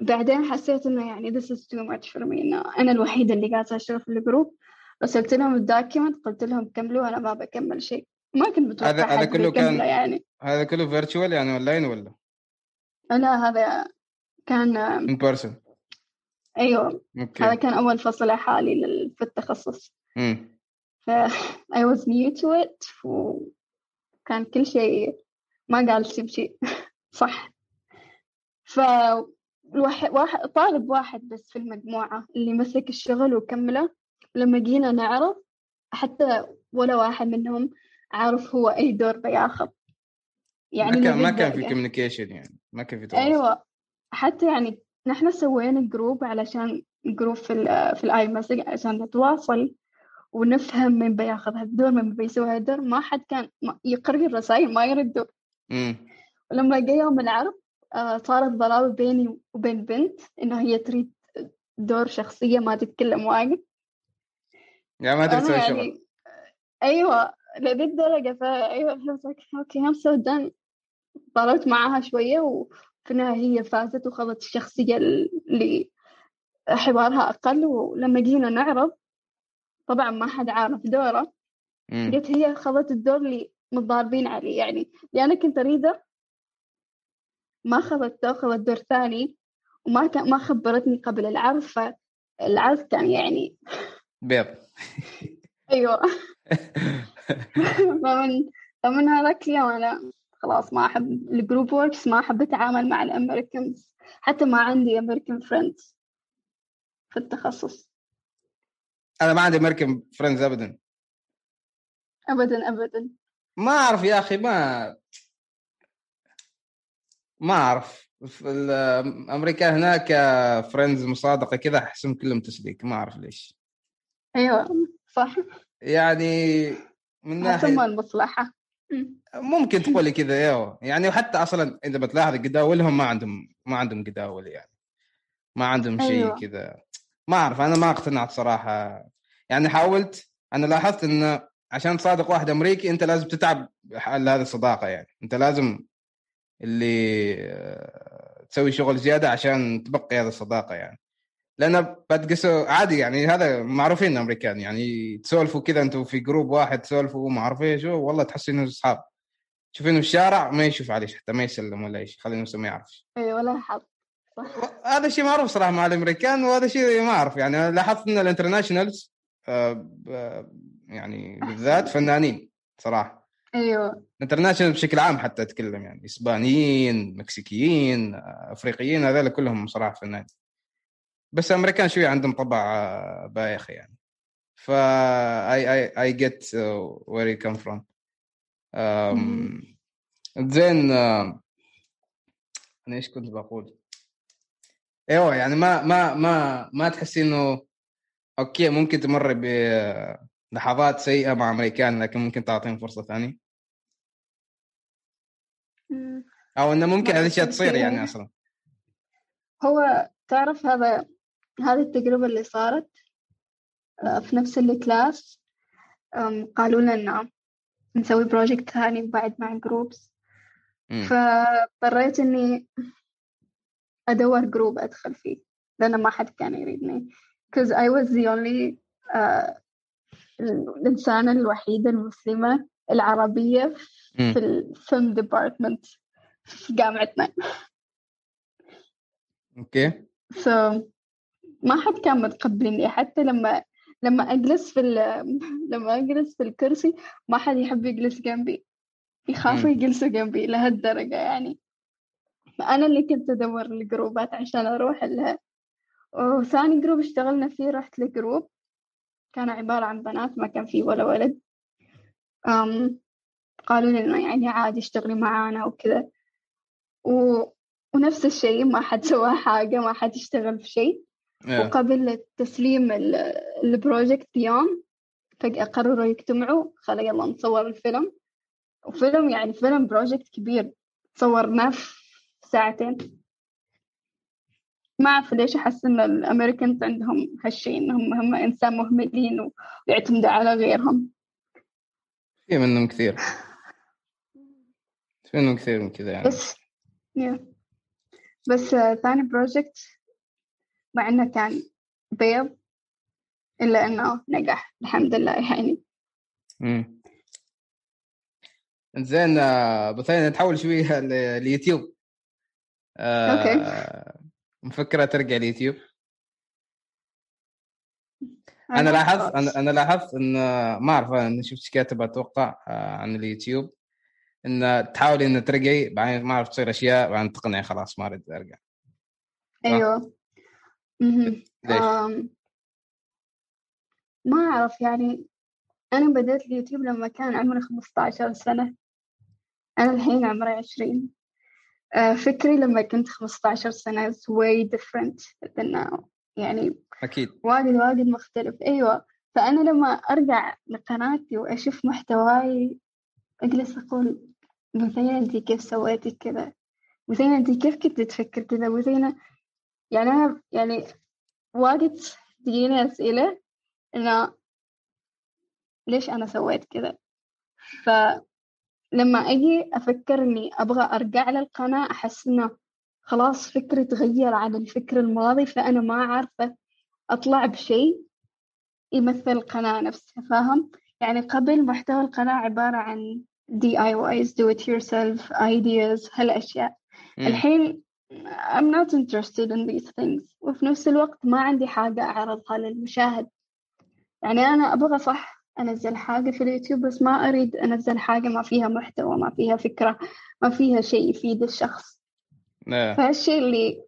[SPEAKER 2] بعدين حسيت إنه يعني this is too much for me إنه أنا الوحيدة اللي قاعدة أشتغل في ال group. رسلت لهم ال document قلت لهم كملوا أنا ما بكمل شيء. ما كنت متوقع
[SPEAKER 1] هذا هذا كله كان
[SPEAKER 2] يعني.
[SPEAKER 1] هذا كله virtual يعني اونلاين ولا؟
[SPEAKER 2] لا هذا كان
[SPEAKER 1] in person
[SPEAKER 2] أيوه. okay. هذا كان أول فصل حالي في التخصص. ف I was new to it وكان كل شيء ما قال شيء صح. ف واحد, واحد طالب واحد بس في المجموعة اللي مسك الشغل وكمله. لما جينا نعرف حتى ولا واحد منهم عارف هو أي دور بياخذ.
[SPEAKER 1] يعني ما كان ما كان في communication يعني. ما كان في
[SPEAKER 2] تواصل. أيوة. حتى يعني نحن سوينا group علشان group في ال في ال iMessage عشان نتواصل ونفهم من بياخذ هالدور من بيسوي هالدور. ما حد كان يقرأ الرسائل ما يردوا ولما جاء يوم العرض آه، صارت ضرابة بيني وبين بنت إنه هي تريد دور شخصية ما تتكلم واجد.
[SPEAKER 1] يعني ما تسوي يعني... شغل.
[SPEAKER 2] أيوة لذي الدرجة. فا أيوة okay هم so then ضربت معاها شوية وفي النهاية هي فازت وخذت الشخصية اللي حوارها أقل ولما جينا نعرض طبعا ما حد عارف دوره. قلت هي خذت الدور اللي متضاربين عليه. يعني لأن كنت أريده ما أخذت أخذت دور ثاني وما كان ما خبرتني قبل العرض فالعرض كان يعني
[SPEAKER 1] بيض.
[SPEAKER 2] أيوة. فمن فمن هذاك اليوم أنا خلاص ما أحب ال group works ما أحب أتعامل مع ال Americans حتى ما عندي American friends في التخصص.
[SPEAKER 1] أنا ما عندي American friends أبدا.
[SPEAKER 2] أبدا أبدا.
[SPEAKER 1] ما أعرف يا أخي ما ما أعرف. في أمريكا هناك فريندز مصادقة كذا أحسهم كلهم تسليك ما أعرف ليش.
[SPEAKER 2] أيوه صح.
[SPEAKER 1] يعني من ناحية
[SPEAKER 2] المصلحة.
[SPEAKER 1] ممكن تقولي كذا أيوه يعني وحتى أصلا إذا بتلاحظ جداولهم ما عندهم ما عندهم جداول يعني. ما عندهم شيء أيوة. كذا. ما أعرف أنا ما اقتنعت صراحة. يعني حاولت أنا لاحظت انه عشان تصادق واحد أمريكي أنت لازم تتعب هذه الصداقة يعني. أنت لازم اللي آه، تسوي شغل زيادة عشان تبقي هذه الصداقة يعني. لأن بتقسوا عادي يعني هذا معروفين الأمريكان يعني تسولفوا كذا أنتم في جروب واحد تسولفوا ما أعرف إيش والله تحسوا إنه أصحاب. تشوفينه في الشارع ما يشوف عليه حتى ما يسلم ولا شيء خلينا نفسه ما يعرفش.
[SPEAKER 2] اي ولا حظ.
[SPEAKER 1] هذا شيء معروف صراحة مع الأمريكان وهذا شيء ما أعرف يعني. لاحظت إن ال internationals آه، يعني بالذات فنانين صراحة.
[SPEAKER 2] أيوه.
[SPEAKER 1] international بشكل عام حتى أتكلم يعني إسبانيين مكسيكيين أفريقيين هذول كلهم صراحة فنانين. بس الامريكان شوية عندهم طبع بايخ يعني. ف I I I get where you come from زين أنا إيش كنت بقول؟ إيوه يعني ما ما ما ما تحسي إنه okay ممكن تمر بلحظات سيئة مع أمريكان لكن ممكن تعطيهم فرصة ثانية. أو إنه ممكن هذه الأشياء تصير يعني أصلا.
[SPEAKER 2] هو تعرف هذا هذه التجربة اللي صارت آه، في نفس ال class. قالوا لنا نسوي project ثاني بعد مع groups فاضطريت إني أدور group أدخل فيه لأن ما حد كان يريدني. Because I was the only uh, الإنسانة الوحيدة المسلمة العربية في ال film department في جامعتنا.
[SPEAKER 1] Okay.
[SPEAKER 2] So ما حد كان متقبلني. حتى لما لما أجلس في لما أجلس في الكرسي ما حد يحب يجلس جنبي. يخافوا يجلسوا جنبي لهالدرجة يعني. أنا اللي كنت أدور الجروبات عشان أروح لها. وثاني group اشتغلنا فيه رحت ل group. كان عبارة عن بنات ما كان فيه ولا ولد. أم قالوا لنا يعني عادي اشتغلي معانا وكذا. و... ونفس الشيء ما حد سوى حاجة ما حد اشتغل في شيء. Yeah. وقبل تسليم ال project بيوم فجأة قرروا يجتمعوا خلا يلا نصور الفيلم. وفيلم يعني film project كبير صورناه في ساعتين. ما أعرف ليش أحس إن ال Americans عندهم هالشيء إنهم هم إنسان مهملين ويعتمدوا على غيرهم.
[SPEAKER 1] في منهم كثير. في منهم كثير من كذا يعني.
[SPEAKER 2] بس yeah. بس uh, ثاني project مع إنه كان بيض إلا إنه نجح الحمد لله يعني.
[SPEAKER 1] امم زين آه، بثينة نتحول شوية لليوتيوب
[SPEAKER 2] آه okay.
[SPEAKER 1] مفكرة ترجع اليوتيوب أنا لاحظت أنا أنا لاحظت إن ما أعرف أنا شفت كاتب أتوقع آه، عن اليوتيوب. إن تحاولي ان ترجعي بعدين ما أعرف تصير أشياء بعدين تقنعي خلاص ما أريد أرجع.
[SPEAKER 2] أيوه. ليش؟ ما أعرف يعني أنا بديت اليوتيوب لما كان عمري 15 سنة. أنا الحين عمري 20 آه، فكري لما كنت 15 سنة way different than now. يعني
[SPEAKER 1] أكيد.
[SPEAKER 2] واجد واجد مختلف. أيوة. فأنا لما أرجع لقناتي وأشوف محتواي أجلس أقول مثينة أنت كيف سويتي كذا؟ مثينة أنت كيف كنت تفكر كذا؟ مثينة يعني أنا يعني واجد تجيني أسئلة إنه ليش أنا سويت كذا ف لما أجي أفكر إني أبغى أرجع للقناة أحس إنه خلاص فكري تغير عن الفكر الماضي فأنا ما عارفة أطلع بشيء يمثل القناة نفسها فاهم؟ يعني قبل محتوى القناة عبارة عن DIYs do it yourself ideas هالأشياء م. الحين I'm not interested in these things وفي نفس الوقت ما عندي حاجة أعرضها للمشاهد يعني أنا أبغى صح أنزل حاجة في اليوتيوب بس ما أريد أنزل حاجة ما فيها محتوى ما فيها فكرة ما فيها شيء يفيد الشخص
[SPEAKER 1] نعم.
[SPEAKER 2] فهالشيء اللي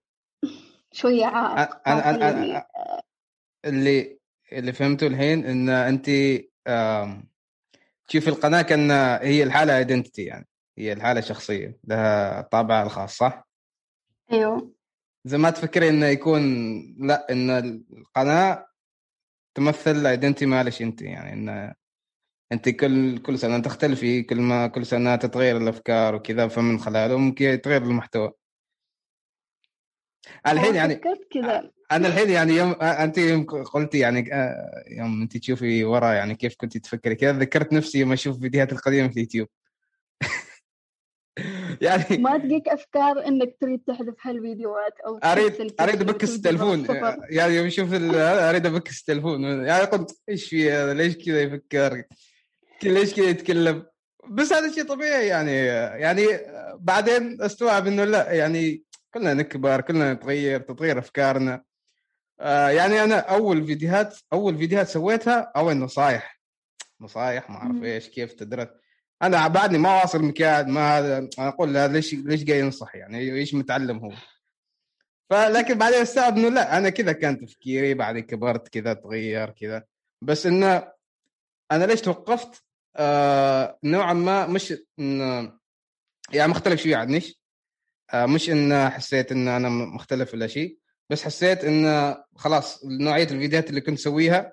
[SPEAKER 2] شوية عائق
[SPEAKER 1] أنا, أنا, أنا اللي اللي فهمته الحين إن أنت تشوف القناة كأن هي الحالة identity يعني هي الحالة الشخصية لها طابعها الخاص صح؟
[SPEAKER 2] إيوه.
[SPEAKER 1] زي ما تفكري إنه يكون لا إن القناة تمثل ال identity مالش أنت يعني إن أنت كل كل سنة تختلفي كل ما كل سنة تتغير الأفكار وكذا فمن خلاله ممكن يتغير المحتوى. الحين يعني كذا. أنا الحين يعني يوم أنت يوم قلتي يعني يوم أنت تشوفي ورا يعني كيف كنت تفكري كذا ذكرت نفسي يوم أشوف فيديوهات القديمة في اليوتيوب.
[SPEAKER 2] يعني ما تجيك أفكار إنك تريد تحذف هالفيديوهات أو
[SPEAKER 1] اريد أريد ابكس التلفون. يعني يوم أشوف أريد ابكس التلفون. يعني قلت إيش في هذا؟ ليش كذا يفكر ليش كذا يتكلم؟ بس هذا شيء طبيعي يعني. يعني بعدين أستوعب إنه لا يعني كلنا نكبر كلنا نتغير تتغير أفكارنا. آه يعني أنا أول فيديوهات أول فيديوهات سويتها اول نصايح نصايح ما أعرف إيش كيف تدرس. أنا بعدني ما واصل مكياج ما هذا أنا أقول لا ليش ليش جاي ينصح يعني؟ إيش متعلم هو؟ فلكن بعدين استوعب إنه لا أنا كذا كان تفكيري بعدين كبرت كذا تغير كذا. بس إنه أنا ليش توقفت؟ آه نوعا ما مش إن يعني مختلف شوية عنش آه مش إن حسيت إن أنا مختلف ولا شيء. بس حسيت إن خلاص نوعية الفيديوهات اللي كنت أسويها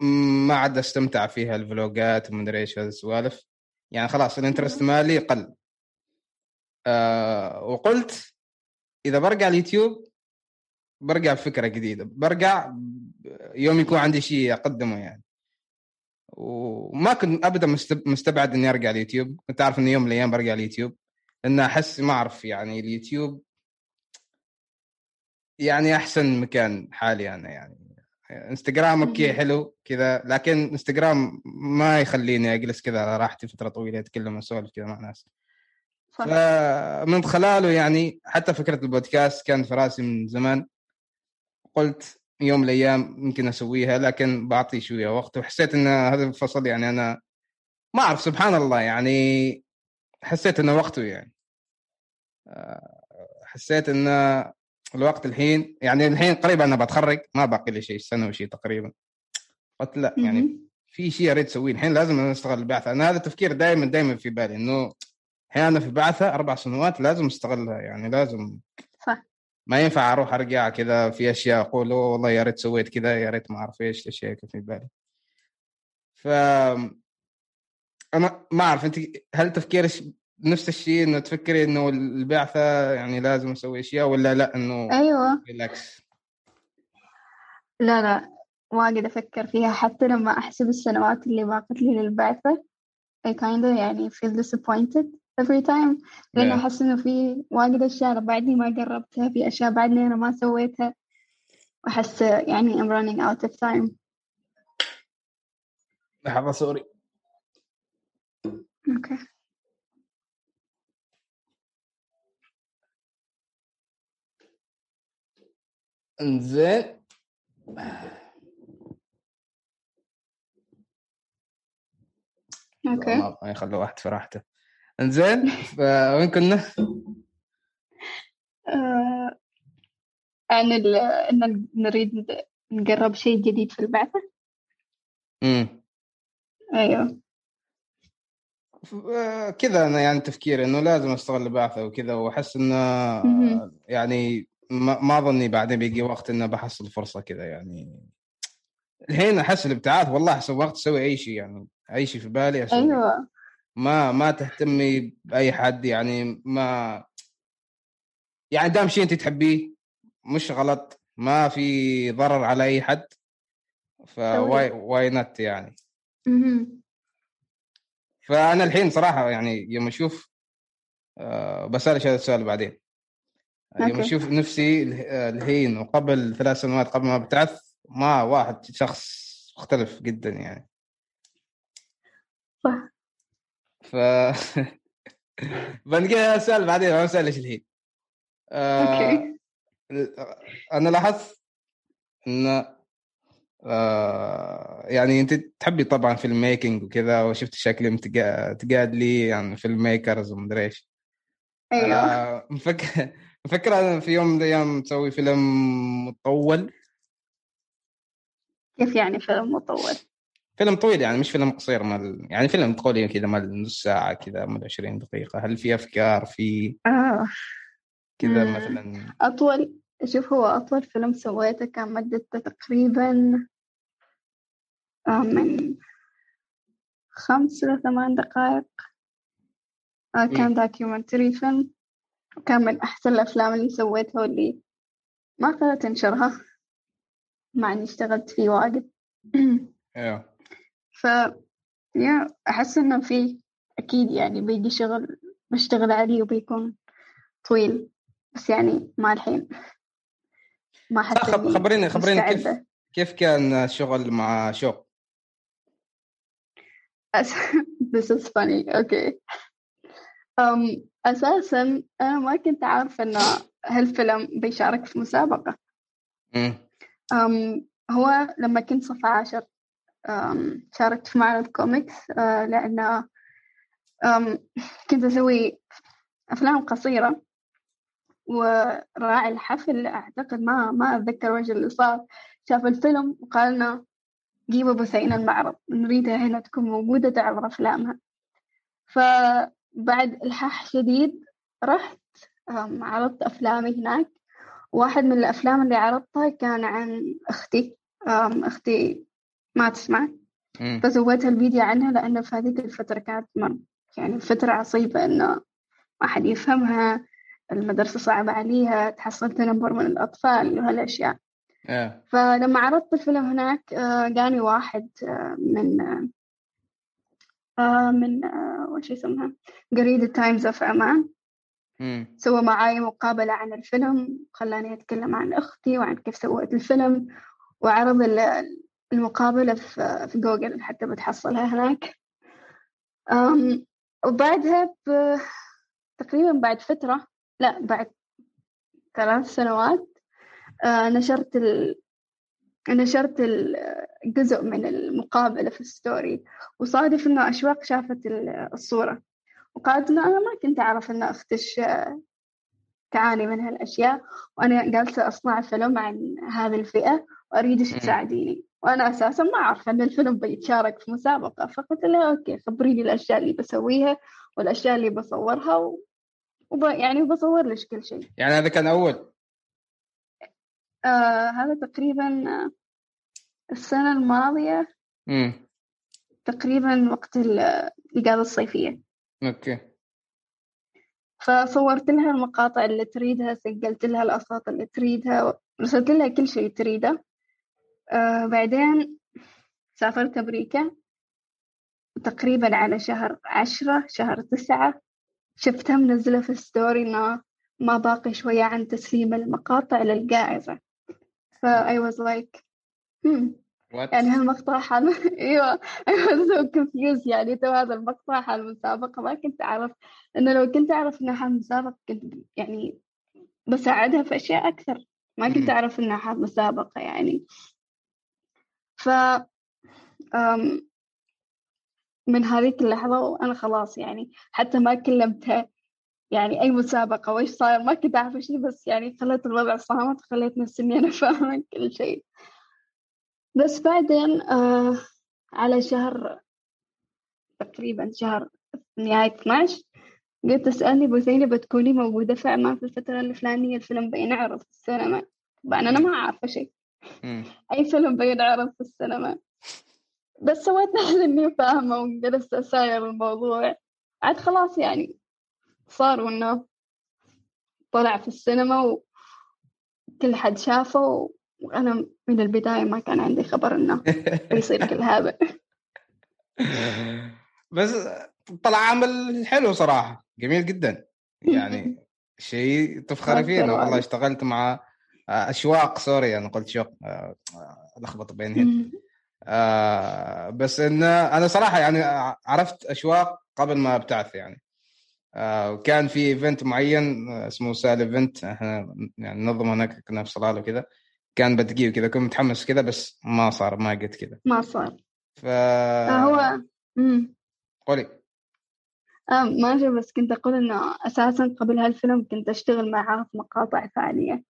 [SPEAKER 1] ما عاد أستمتع فيها الفلوجات ومدري إيش هذه السوالف. يعني خلاص الانترست مالي قل. آه وقلت إذا برجع اليوتيوب برجع بفكره جديدة برجع يوم يكون عندي شيء أقدمه يعني. وما كنت ابدا مستبعد إني أرجع اليوتيوب كنت أعرف ان يوم من الأيام برجع اليوتيوب لأن أحس ما أعرف يعني اليوتيوب يعني أحسن مكان حالي أنا يعني. انستغرام okay حلو كذا لكن انستغرام ما يخليني أجلس كذا على راحتي فترة طويلة أتكلم وأسولف كذا مع ناس. فمن خلاله يعني حتى فكرة البودكاست كانت في رأسي من زمان. قلت يوم من الأيام ممكن أسويها لكن بعطي شوية وقت وحسيت إن هذا الفصل يعني أنا ما أعرف سبحان الله يعني حسيت إنه وقته يعني. آه، حسيت ان الوقت الحين يعني الحين قريب أنا بتخرج ما باقي لي شيء سنة وشيء تقريبا. قلت لا يعني في شيء اريد اسويه الحين لازم استغل البعثه أنا هذا التفكير دائما دائما في بالي إنه الحين أنا في بعثة أربع سنوات لازم استغلها يعني لازم
[SPEAKER 2] صح.
[SPEAKER 1] ما ينفع أروح أرجع كذا في أشياء أقول والله يا ريت سويت كذا يا ريت ما أعرف إيش الاشياء في بالي. ف أنا ما أعرف أنت هل تفكيرك نفس الشيء إنه تفكري إنه البعثة يعني لازم أسوي أشياء ولا لا إنه
[SPEAKER 2] أيوه.
[SPEAKER 1] relax
[SPEAKER 2] لا لا. واجد أفكر فيها. حتى لما أحسب السنوات اللي باقت لي للبعثة I kind of يعني feel disappointed every time. لأنه أحس إنه في واجد أشياء بعدني ما قربتها في أشياء بعدني أنا ما سويتها. وأحس يعني I'm running out of time.
[SPEAKER 1] لحظة sorry
[SPEAKER 2] okay
[SPEAKER 1] انزين.
[SPEAKER 2] أوكي.
[SPEAKER 1] ما يخلوا واحد في راحته انزين وين كنا؟
[SPEAKER 2] آه عن إن نريد نقرب شيء جديد في البعثة.
[SPEAKER 1] امم
[SPEAKER 2] أيوه.
[SPEAKER 1] كذا أنا يعني تفكيري إنه لازم استغل البعثة وكذا وأحس إنه يعني ما أظني بعدين بيجي وقت إنه بحصل فرصة كذا يعني. الحين أحس الابتعاث والله احس وقت أسوي أي شيء يعني أي شيء في بالي أسوي
[SPEAKER 2] أيوه.
[SPEAKER 1] ما ما تهتمي بأي حد يعني ما يعني دام شيء أنت تحبيه مش غلط ما في ضرر على أي حد ف why why not يعني. فأنا الحين صراحة يعني يوم أشوف أه بسالك هذا السؤال بعدين. يوم أشوف نفسي الحين وقبل ثلاث سنوات قبل ما أبتعث أنا واحد شخص مختلف جدا يعني.
[SPEAKER 2] صح.
[SPEAKER 1] ف بنقي السؤال بعدين ما اسالش الحين
[SPEAKER 2] آه okay
[SPEAKER 1] أنا لاحظت إن آه يعني أنت تحبي طبعا film making وكذا وشفت شكلي تقاد لي يعني film makers ومدري إيش.
[SPEAKER 2] أيوه.
[SPEAKER 1] آه مفكر مفكر في يوم من الأيام تسوي فيلم مطول؟
[SPEAKER 2] كيف يعني فيلم مطول؟
[SPEAKER 1] فيلم طويل يعني مش فيلم قصير مال يعني فيلم تقولي كذا مال نص ساعة كذا مال 20 دقيقة. هل في أفكار؟ في
[SPEAKER 2] آه.
[SPEAKER 1] كذا مثلا؟
[SPEAKER 2] أطول شوف هو أطول فيلم سويته كان مدته تقريبا آه، من خمس إلى ثمان دقائق. آه، كان داكيومنتري فيلم وكان من أحسن الأفلام اللي سويتها واللي ما قدرت أنشرها مع إني اشتغلت فيه واجد.
[SPEAKER 1] أيوه
[SPEAKER 2] ف يا أحس إنه في أكيد يعني بيجي شغل بشتغل عليه وبيكون طويل بس يعني ما الحين. ما حتى
[SPEAKER 1] خبريني خبريني كيف كيف كان الشغل مع شوق؟
[SPEAKER 2] This is funny. Okay. Um, أساسا أنا ما كنت عارفة إنه هالفيلم بيشارك في مسابقة. um, هو لما كنت صف عاشر شاركت في معرض كوميكس آه، لأن كنت أسوي أفلام قصيرة وراعي الحفل أعتقد ما ما أتذكر وش اللي صار. شاف الفيلم وقال لنا جيبوا بثينة المعرض نريدها هنا تكون موجودة تعرض أفلامها. فبعد إلحاح شديد رحت عرضت أفلامي هناك. واحد من الأفلام اللي عرضتها كان عن أختي. أختي ما تسمع. فسويت الفيديو عنها لأنه في هذيك الفترة كانت يعني فترة عصيبة إنه ما حد يفهمها. المدرسة صعبة عليها تحصل تنمر من الأطفال وهالأشياء. yeah. فلما عرضت الفيلم هناك آه، جاني واحد آه، من آه، من وش اسمها جريدة تايمز اوف عمان سوى معاي مقابلة عن الفيلم خلاني أتكلم عن أختي وعن كيف سويت الفيلم وعرض المقابلة في جوجل حتى بتحصلها هناك. وبعدها تقريبا بعد فترة لا بعد ثلاث سنوات آه، نشرت. نشرت الجزء من المقابلة في ال story وصادف إنه أشواق شافت الصورة. وقالت إنه أنا ما كنت أعرف إن أختش تعاني من هالأشياء. وأنا جالسة أصنع فيلم عن هذه الفئة وأريدك تساعديني. وأنا أساسا ما أعرف أن الفيلم بيتشارك في مسابقة. فقلت لها okay خبريني الأشياء اللي بسويها والأشياء اللي بصورها و... وب... يعني بصور لك كل شيء.
[SPEAKER 1] يعني هذا كان أول؟
[SPEAKER 2] آه هذا تقريبا السنة الماضية.
[SPEAKER 1] مم.
[SPEAKER 2] تقريبا وقت الإجازة الصيفية.
[SPEAKER 1] أوكي.
[SPEAKER 2] فصورت لها المقاطع اللي تريدها سجلت لها الأصوات اللي تريدها رسلت لها كل شيء تريده. آه بعدين سافرت أمريكا. تقريبا على شهر عشرة شهر تسعة. شفتها منزلة في ال story إنه ما باقي شوية عن تسليم المقاطع للجائزة. ف I was like hmm.
[SPEAKER 1] What?
[SPEAKER 2] يعني هالمقطع حال أيوه. I was so confused. يعني تو هذا المقطع حال مسابقة ما كنت أعرف إنه لو كنت أعرف إنه حال مسابقة كنت يعني بساعدها في أشياء أكثر. ما كنت أعرف إنها حال مسابقة يعني. ف من هذيك اللحظة وأنا خلاص يعني حتى ما كلمتها. يعني أي مسابقة وإيش صاير؟ ما كنت أعرف شيء بس يعني خليت الوضع صامت خليت نفسي إني أنا فاهمة كل شيء. بس بعدين آه على شهر تقريبا شهر نهاية 12 قلت تسألني بوثينة بتكوني موجودة في عمان في الفترة الفلانية الفيلم بينعرض في السينما؟ طبعا أنا ما عارفة شيء. أي فيلم بينعرض في السينما. بس سويت نفسي إني فاهمة وجلست أساير الموضوع. عاد خلاص يعني صار وإنه طلع في السينما وكل حد شافه وأنا من البداية ما كان عندي خبر إنه بيصير كل هذا.
[SPEAKER 1] بس طلع عمل حلو صراحة جميل جدا. يعني شيء تفخري فيه أنا والله اشتغلت مع أشواق sorry أنا قلت شوق آه، لخبط بينهم. آه بس ان أنا صراحة يعني عرفت أشواق قبل ما أبتعث يعني. وكان في event معين اسمه سال event إحنا يعني ننظم هناك كنا في صلاله وكذا كان بدقي وكذا كنت متحمس كذا بس ما صار ما قلت كذا
[SPEAKER 2] ما صار.
[SPEAKER 1] ف
[SPEAKER 2] آه هو امم
[SPEAKER 1] قولي.
[SPEAKER 2] آه ماشي بس كنت أقول إنه أساسا قبل هالفيلم كنت أشتغل معاه في مقاطع فعالية.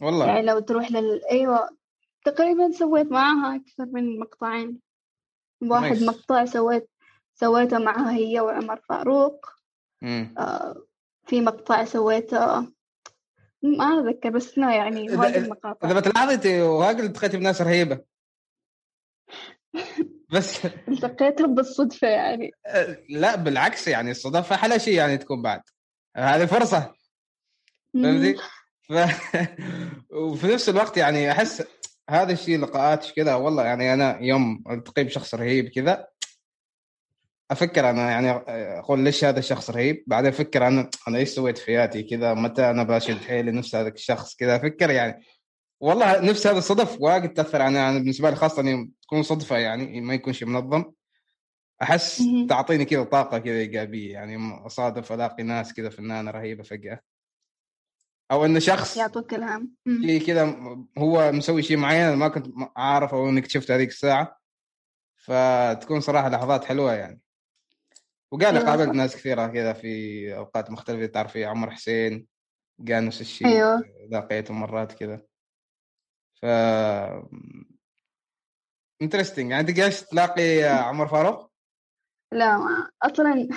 [SPEAKER 1] والله.
[SPEAKER 2] يعني لو تروح لل أيوه تقريبا سويت معاها أكثر من مقطعين. واحد nice. مقطع سويت سويته معها هي وعمر فاروق. آه في مقطع سويته. ما أتذكر بس لا يعني وايد المقاطع
[SPEAKER 1] إذا بتلاحظي واجد التقيتي بناس رهيبة. بس
[SPEAKER 2] التقيتهم بالصدفة يعني.
[SPEAKER 1] آه، لا بالعكس يعني الصدفة أحلى شيء يعني تكون بعد. هذه فرصة. فهمتي؟ ف... وفي نفس الوقت يعني أحس هذا الشيء لقاءات كذا والله يعني أنا يوم التقي بشخص رهيب كذا أفكر أنا يعني أقول ليش هذا الشخص رهيب؟ بعدين أفكر أنا أنا إيش سويت في حياتي كذا؟ متى أنا بشد حيلي نفس هذا الشخص كذا؟ أفكر يعني. والله نفس هذا الصدف واجد تأثر يعني أنا بالنسبة لي خاصة يوم تكون صدفة يعني ما يكون شيء منظم. أحس تعطيني كذا طاقة كذا إيجابية يعني أصادف ألاقي ناس كذا فنانة رهيبة فجأة. أو انه شخص
[SPEAKER 2] يعطوك الهام
[SPEAKER 1] شيء كذا هو مسوي شيء معين ما كنت عارف أو إنك شفت هذيك الساعة. فتكون صراحة لحظات حلوة يعني. وقال أيوة قابلت ناس كثيرة كذا في أوقات مختلفة تعرفي عمر حسين قال نفس الشيء
[SPEAKER 2] أيوه
[SPEAKER 1] لقيته مرات كذا ف interesting يعني انت تلاقي عمر فاروق؟
[SPEAKER 2] لا ما أصلا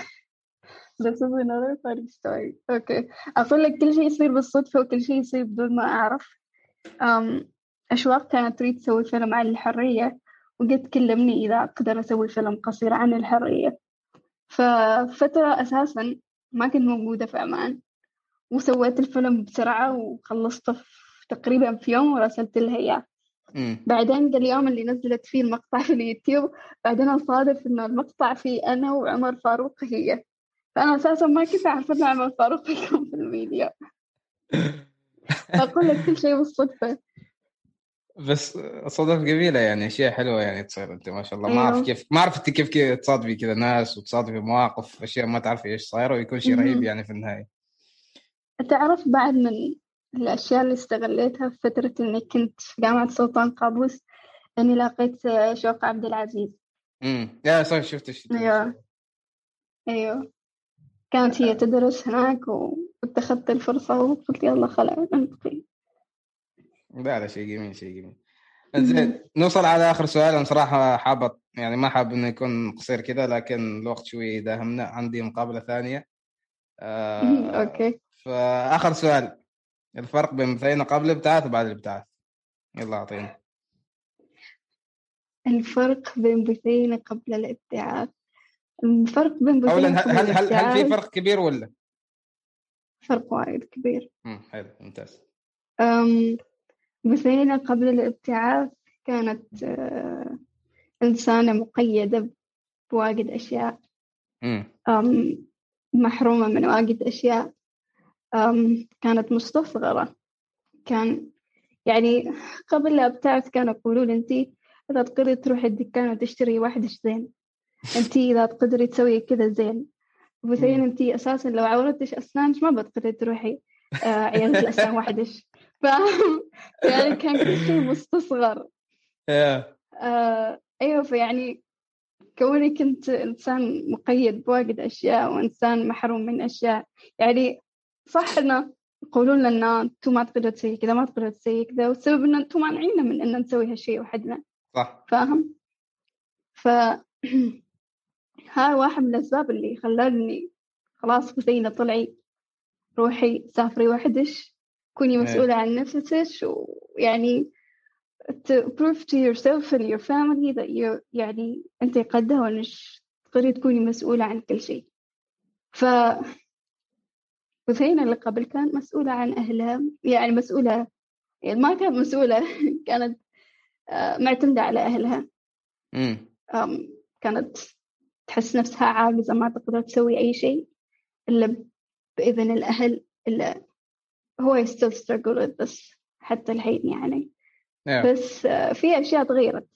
[SPEAKER 2] This is another funny story. okay أقول لك كل شيء يصير بالصدفة وكل شيء يصير بدون ما أعرف. Um, أشواق كانت تريد تسوي فيلم عن الحرية وقد كلمني إذا أقدر أسوي فيلم قصير عن الحرية. ففترة أساسا ما كنت موجودة في عمان وسويت الفيلم بسرعة وخلصته في تقريبا في يوم ورسلت لها إياه. بعدين اليوم اللي نزلت فيه المقطع في اليوتيوب بعدين أصادف إنه المقطع فيه أنا وعمر فاروق هي. فأنا أساسا ما كنت أعرف إن عمر فاروق يكون في الفيديو. أقول لك كل شيء بالصدفة.
[SPEAKER 1] بس صدف جميلة يعني أشياء حلوة يعني تصير أنت ما شاء الله. ما أعرف أيوه. كيف ما أعرف أنت كيف كيف تصادفي كذا ناس وتصادفي مواقف أشياء ما تعرفي إيش صايرة ويكون شيء رهيب يعني في النهاية.
[SPEAKER 2] تعرف بعد من الأشياء اللي استغليتها في فترة إني كنت في جامعة سلطان قابوس إني لقيت شوق عبد العزيز.
[SPEAKER 1] امم يا صح شفت
[SPEAKER 2] أيوه. أيوه. كانت هي تدرس هناك واتخذت الفرصة وقلت يلا خلا ننتقل.
[SPEAKER 1] لا لا شيء جميل شيء جميل. زين نوصل على آخر سؤال. أنا صراحة حابط يعني ما حاب إنه يكون قصير كذا لكن الوقت شوي داهمنا. عندي مقابلة ثانية.
[SPEAKER 2] آه أوكي.
[SPEAKER 1] فآخر سؤال. الفرق بين بثينه قبل الابتعاث وبعد الابتعاث. يلا اعطينا
[SPEAKER 2] الفرق بين بثينه قبل الابتعاث. الفرق بين بثينه
[SPEAKER 1] اولا هل هل هل في فرق كبير ولا؟
[SPEAKER 2] فرق وايد كبير.
[SPEAKER 1] امم حلو ممتاز.
[SPEAKER 2] أم بثينة قبل الابتعاث كانت آه، إنسانة مقيدة بواجد أشياء أم محرومة من واجد أشياء أم كانت مستصغرة. كان يعني قبل لا ابتعث كانوا يقولون أنتي إذا تقدري تروحي الدكان وتشتري واحدة زين أنتي إذا تقدري تسوي كذا زين. وبثين أنتي أساسا لو عورتش أسنانك ما بتقدري تروحي آه عيادة الأسنان وحدش فاهم؟ يعني كان كل شيء مستصغر.
[SPEAKER 1] آه
[SPEAKER 2] أيوه فيعني كوني كنت إنسان مقيد بواجد أشياء وإنسان محروم من أشياء. يعني صح إنه يقولون لنا أنتم ما تقدروا تسوي كذا ما تقدروا تسوي كذا والسبب ان أنتم مانعينا من ان نسوي هالشيء وحدنا.
[SPEAKER 1] صح.
[SPEAKER 2] فاهم؟ ف ها واحد من الأسباب اللي خلاني خلاص بثينة طلعي روحي سافري وحدش. كوني إيه. مسؤولة عن نفسك ويعني to prove to yourself and your family that you يعني أنت قدها وإنش تقدري تكوني مسؤولة عن كل شيء. ف وثينا اللي قبل كانت مسؤولة عن أهلها يعني مسؤولة يعني ما كانت مسؤولة كانت آه، معتمدة على أهلها. كانت تحس نفسها عاجزة ما تقدر تسوي أي شيء إلا بإذن الأهل إلا هو still struggle with this حتى الحين يعني. Yeah. بس آه، في أشياء تغيرت.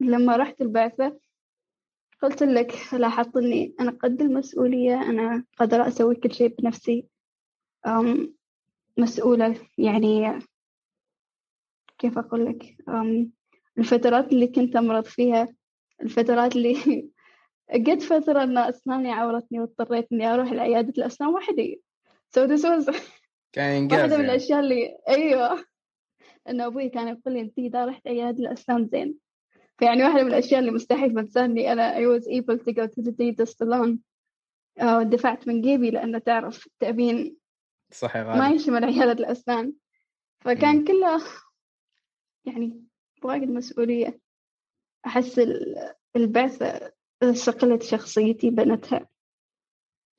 [SPEAKER 2] لما رحت البعثة قلت لك لاحظت إني أنا قد المسؤولية أنا قادرة أسوي كل شيء بنفسي. أم مسؤولة يعني كيف أقول لك؟ أم الفترات اللي كنت أمرض فيها الفترات اللي قد فترة إن أسناني عورتني واضطريت إني أروح لعيادة الأسنان وحدي. So this was
[SPEAKER 1] كان
[SPEAKER 2] واحدة من يعني. الأشياء اللي أيوه. إنه أبوي كان يقول لي أنت إذا رحت عيادة الأسنان زين. فيعني واحدة من الأشياء اللي مستحيل بنساني أنا I was able to go to the dentist alone. آه، دفعت من جيبي لأنه تعرف التأمين
[SPEAKER 1] صحيح
[SPEAKER 2] ما يشمل عيادة الأسنان فكان كله يعني بواجد مسؤولية. أحس البعثة صقلت شخصيتي بنتها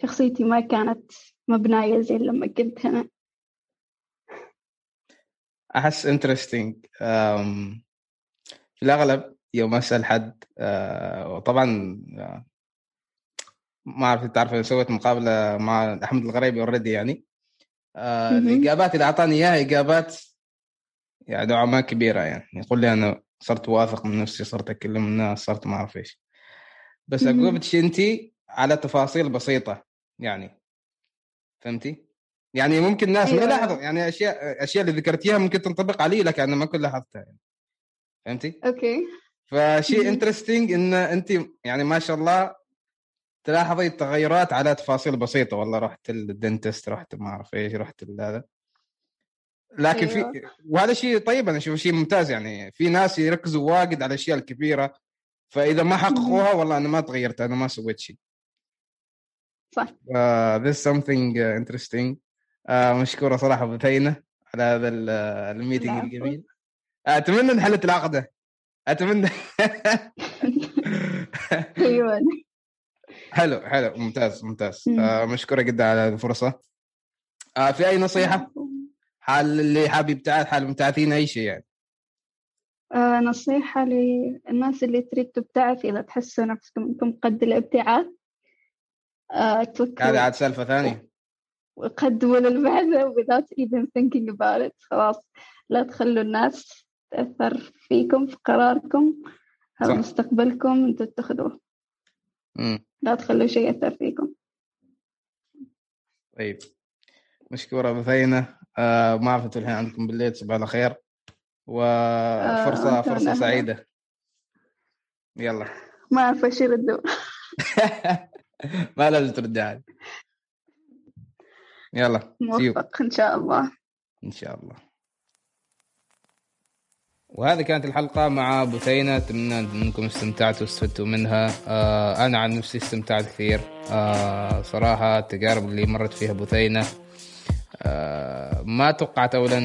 [SPEAKER 2] شخصيتي ما كانت مبناية زي لما كنت هنا
[SPEAKER 1] أحس interesting في الأغلب يوم أسأل حد آه، وطبعا آه، ما أعرف تعرف سويت مقابلة مع أحمد الغريبي already يعني. آه، الإجابات اللي أعطاني إياها إجابات يعني نوعا ما كبيرة يعني. يقول لي أنا صرت واثق من نفسي صرت أكلم الناس صرت ما أعرف إيش. بس اجوبتك انت على تفاصيل بسيطة يعني. فهمتي؟ يعني ممكن ناس أيوة. ما لاحظوا يعني أشياء أشياء اللي ذكرتيها ممكن تنطبق علي لكن أنا ما كنت لاحظتها يعني. فهمتي؟
[SPEAKER 2] okay.
[SPEAKER 1] فشيء interesting إن انت يعني ما شاء الله تلاحظي التغيرات على تفاصيل بسيطة. والله رحت ال dentist رحت ما أعرف إيش رحت هذا. لكن
[SPEAKER 2] أيوة.
[SPEAKER 1] في وهذا شيء طيب أنا أشوفه شيء ممتاز يعني. في ناس يركزوا واجد على الأشياء الكبيرة فإذا ما حققوها والله أنا ما تغيرت أنا ما سويت شيء.
[SPEAKER 2] صح.
[SPEAKER 1] uh, this something uh, interesting. Uh, مشكوره صراحة بثينه على هذا آه، ال
[SPEAKER 2] meeting.
[SPEAKER 1] الجميل. أتمنى انحلت العقده أتمنى.
[SPEAKER 2] أيوه.
[SPEAKER 1] حلو حلو. ممتاز ممتاز.
[SPEAKER 2] مم.
[SPEAKER 1] آه مشكورة جدا على هذه الفرصة. آه في أي نصيحة؟ حال اللي حاب يبتعث حال مبتعثين أي شيء يعني.
[SPEAKER 2] آه نصيحة للناس اللي تريد تبتعث إذا تحسوا نفسكم أنكم قد الابتعاث آه
[SPEAKER 1] هذه عاد سالفة ثانية.
[SPEAKER 2] وقدموا للبعثة without even thinking about it. خلاص لا تخلوا الناس تأثر فيكم في قراركم. أو مستقبلكم أنتوا تتخذوه. لا تخلوا شيء يأثر فيكم.
[SPEAKER 1] طيب. مشكورة بثينة. آه ما اعرف أنتوا الحين عندكم بالليل صباح الخير. وفرصه
[SPEAKER 2] آه،
[SPEAKER 1] فرصة
[SPEAKER 2] أنا-
[SPEAKER 1] سعيدة. يلا.
[SPEAKER 2] ما أعرف إيش يردوا.
[SPEAKER 1] ما لازم ترد عاد يلا
[SPEAKER 2] موفق إن شاء الله.
[SPEAKER 1] إن شاء الله. وهذه كانت الحلقة مع بثينة أتمنى أنكم استمتعتوا واستفدتوا منها. آه أنا عن نفسي استمتعت كثير. آه صراحة التجارب اللي مرت فيها بثينة آه ما توقعت أولا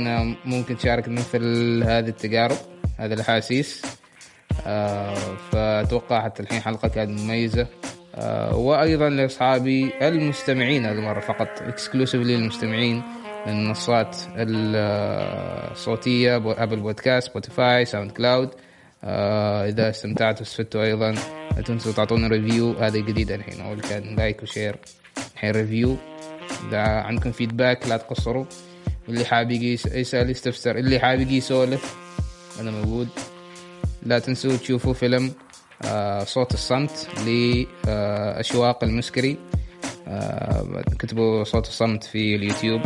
[SPEAKER 1] ممكن تشارك مثل هذه التجارب هذه الأحاسيس. آه فأتوقع حتى الحين حلقة كانت مميزة. آه وأيضا لأصحابي المستمعين هذه المرة فقط exclusively للمستمعين من المنصات الصوتية بو- أبل بودكاست سبوتيفاي ساوند كلاود إذا استمتعتوا واستفدتوا أيضا لا تنسوا تعطونا review هذه جديدة الحين أول كان like و share الحين review إذا عندكم feedback لا تقصروا. اللي حاب يجي يس- يسأل يستفسر اللي حاب يجي يسولف أنا موجود. لا تنسوا تشوفوا فيلم. صوت الصمت لأشواق المسكري. آه كتبوا صوت الصمت في اليوتيوب.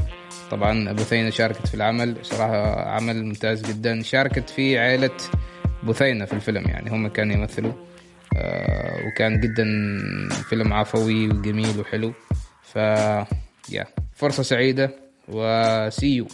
[SPEAKER 1] طبعا بثينة شاركت في العمل. صراحة عمل ممتاز جدا. شاركت في عائلة بثينة في الفيلم يعني هم كانوا يمثلوا. آه وكان جدا فيلم عفوي وجميل وحلو. ف يا فرصة سعيدة. وسيو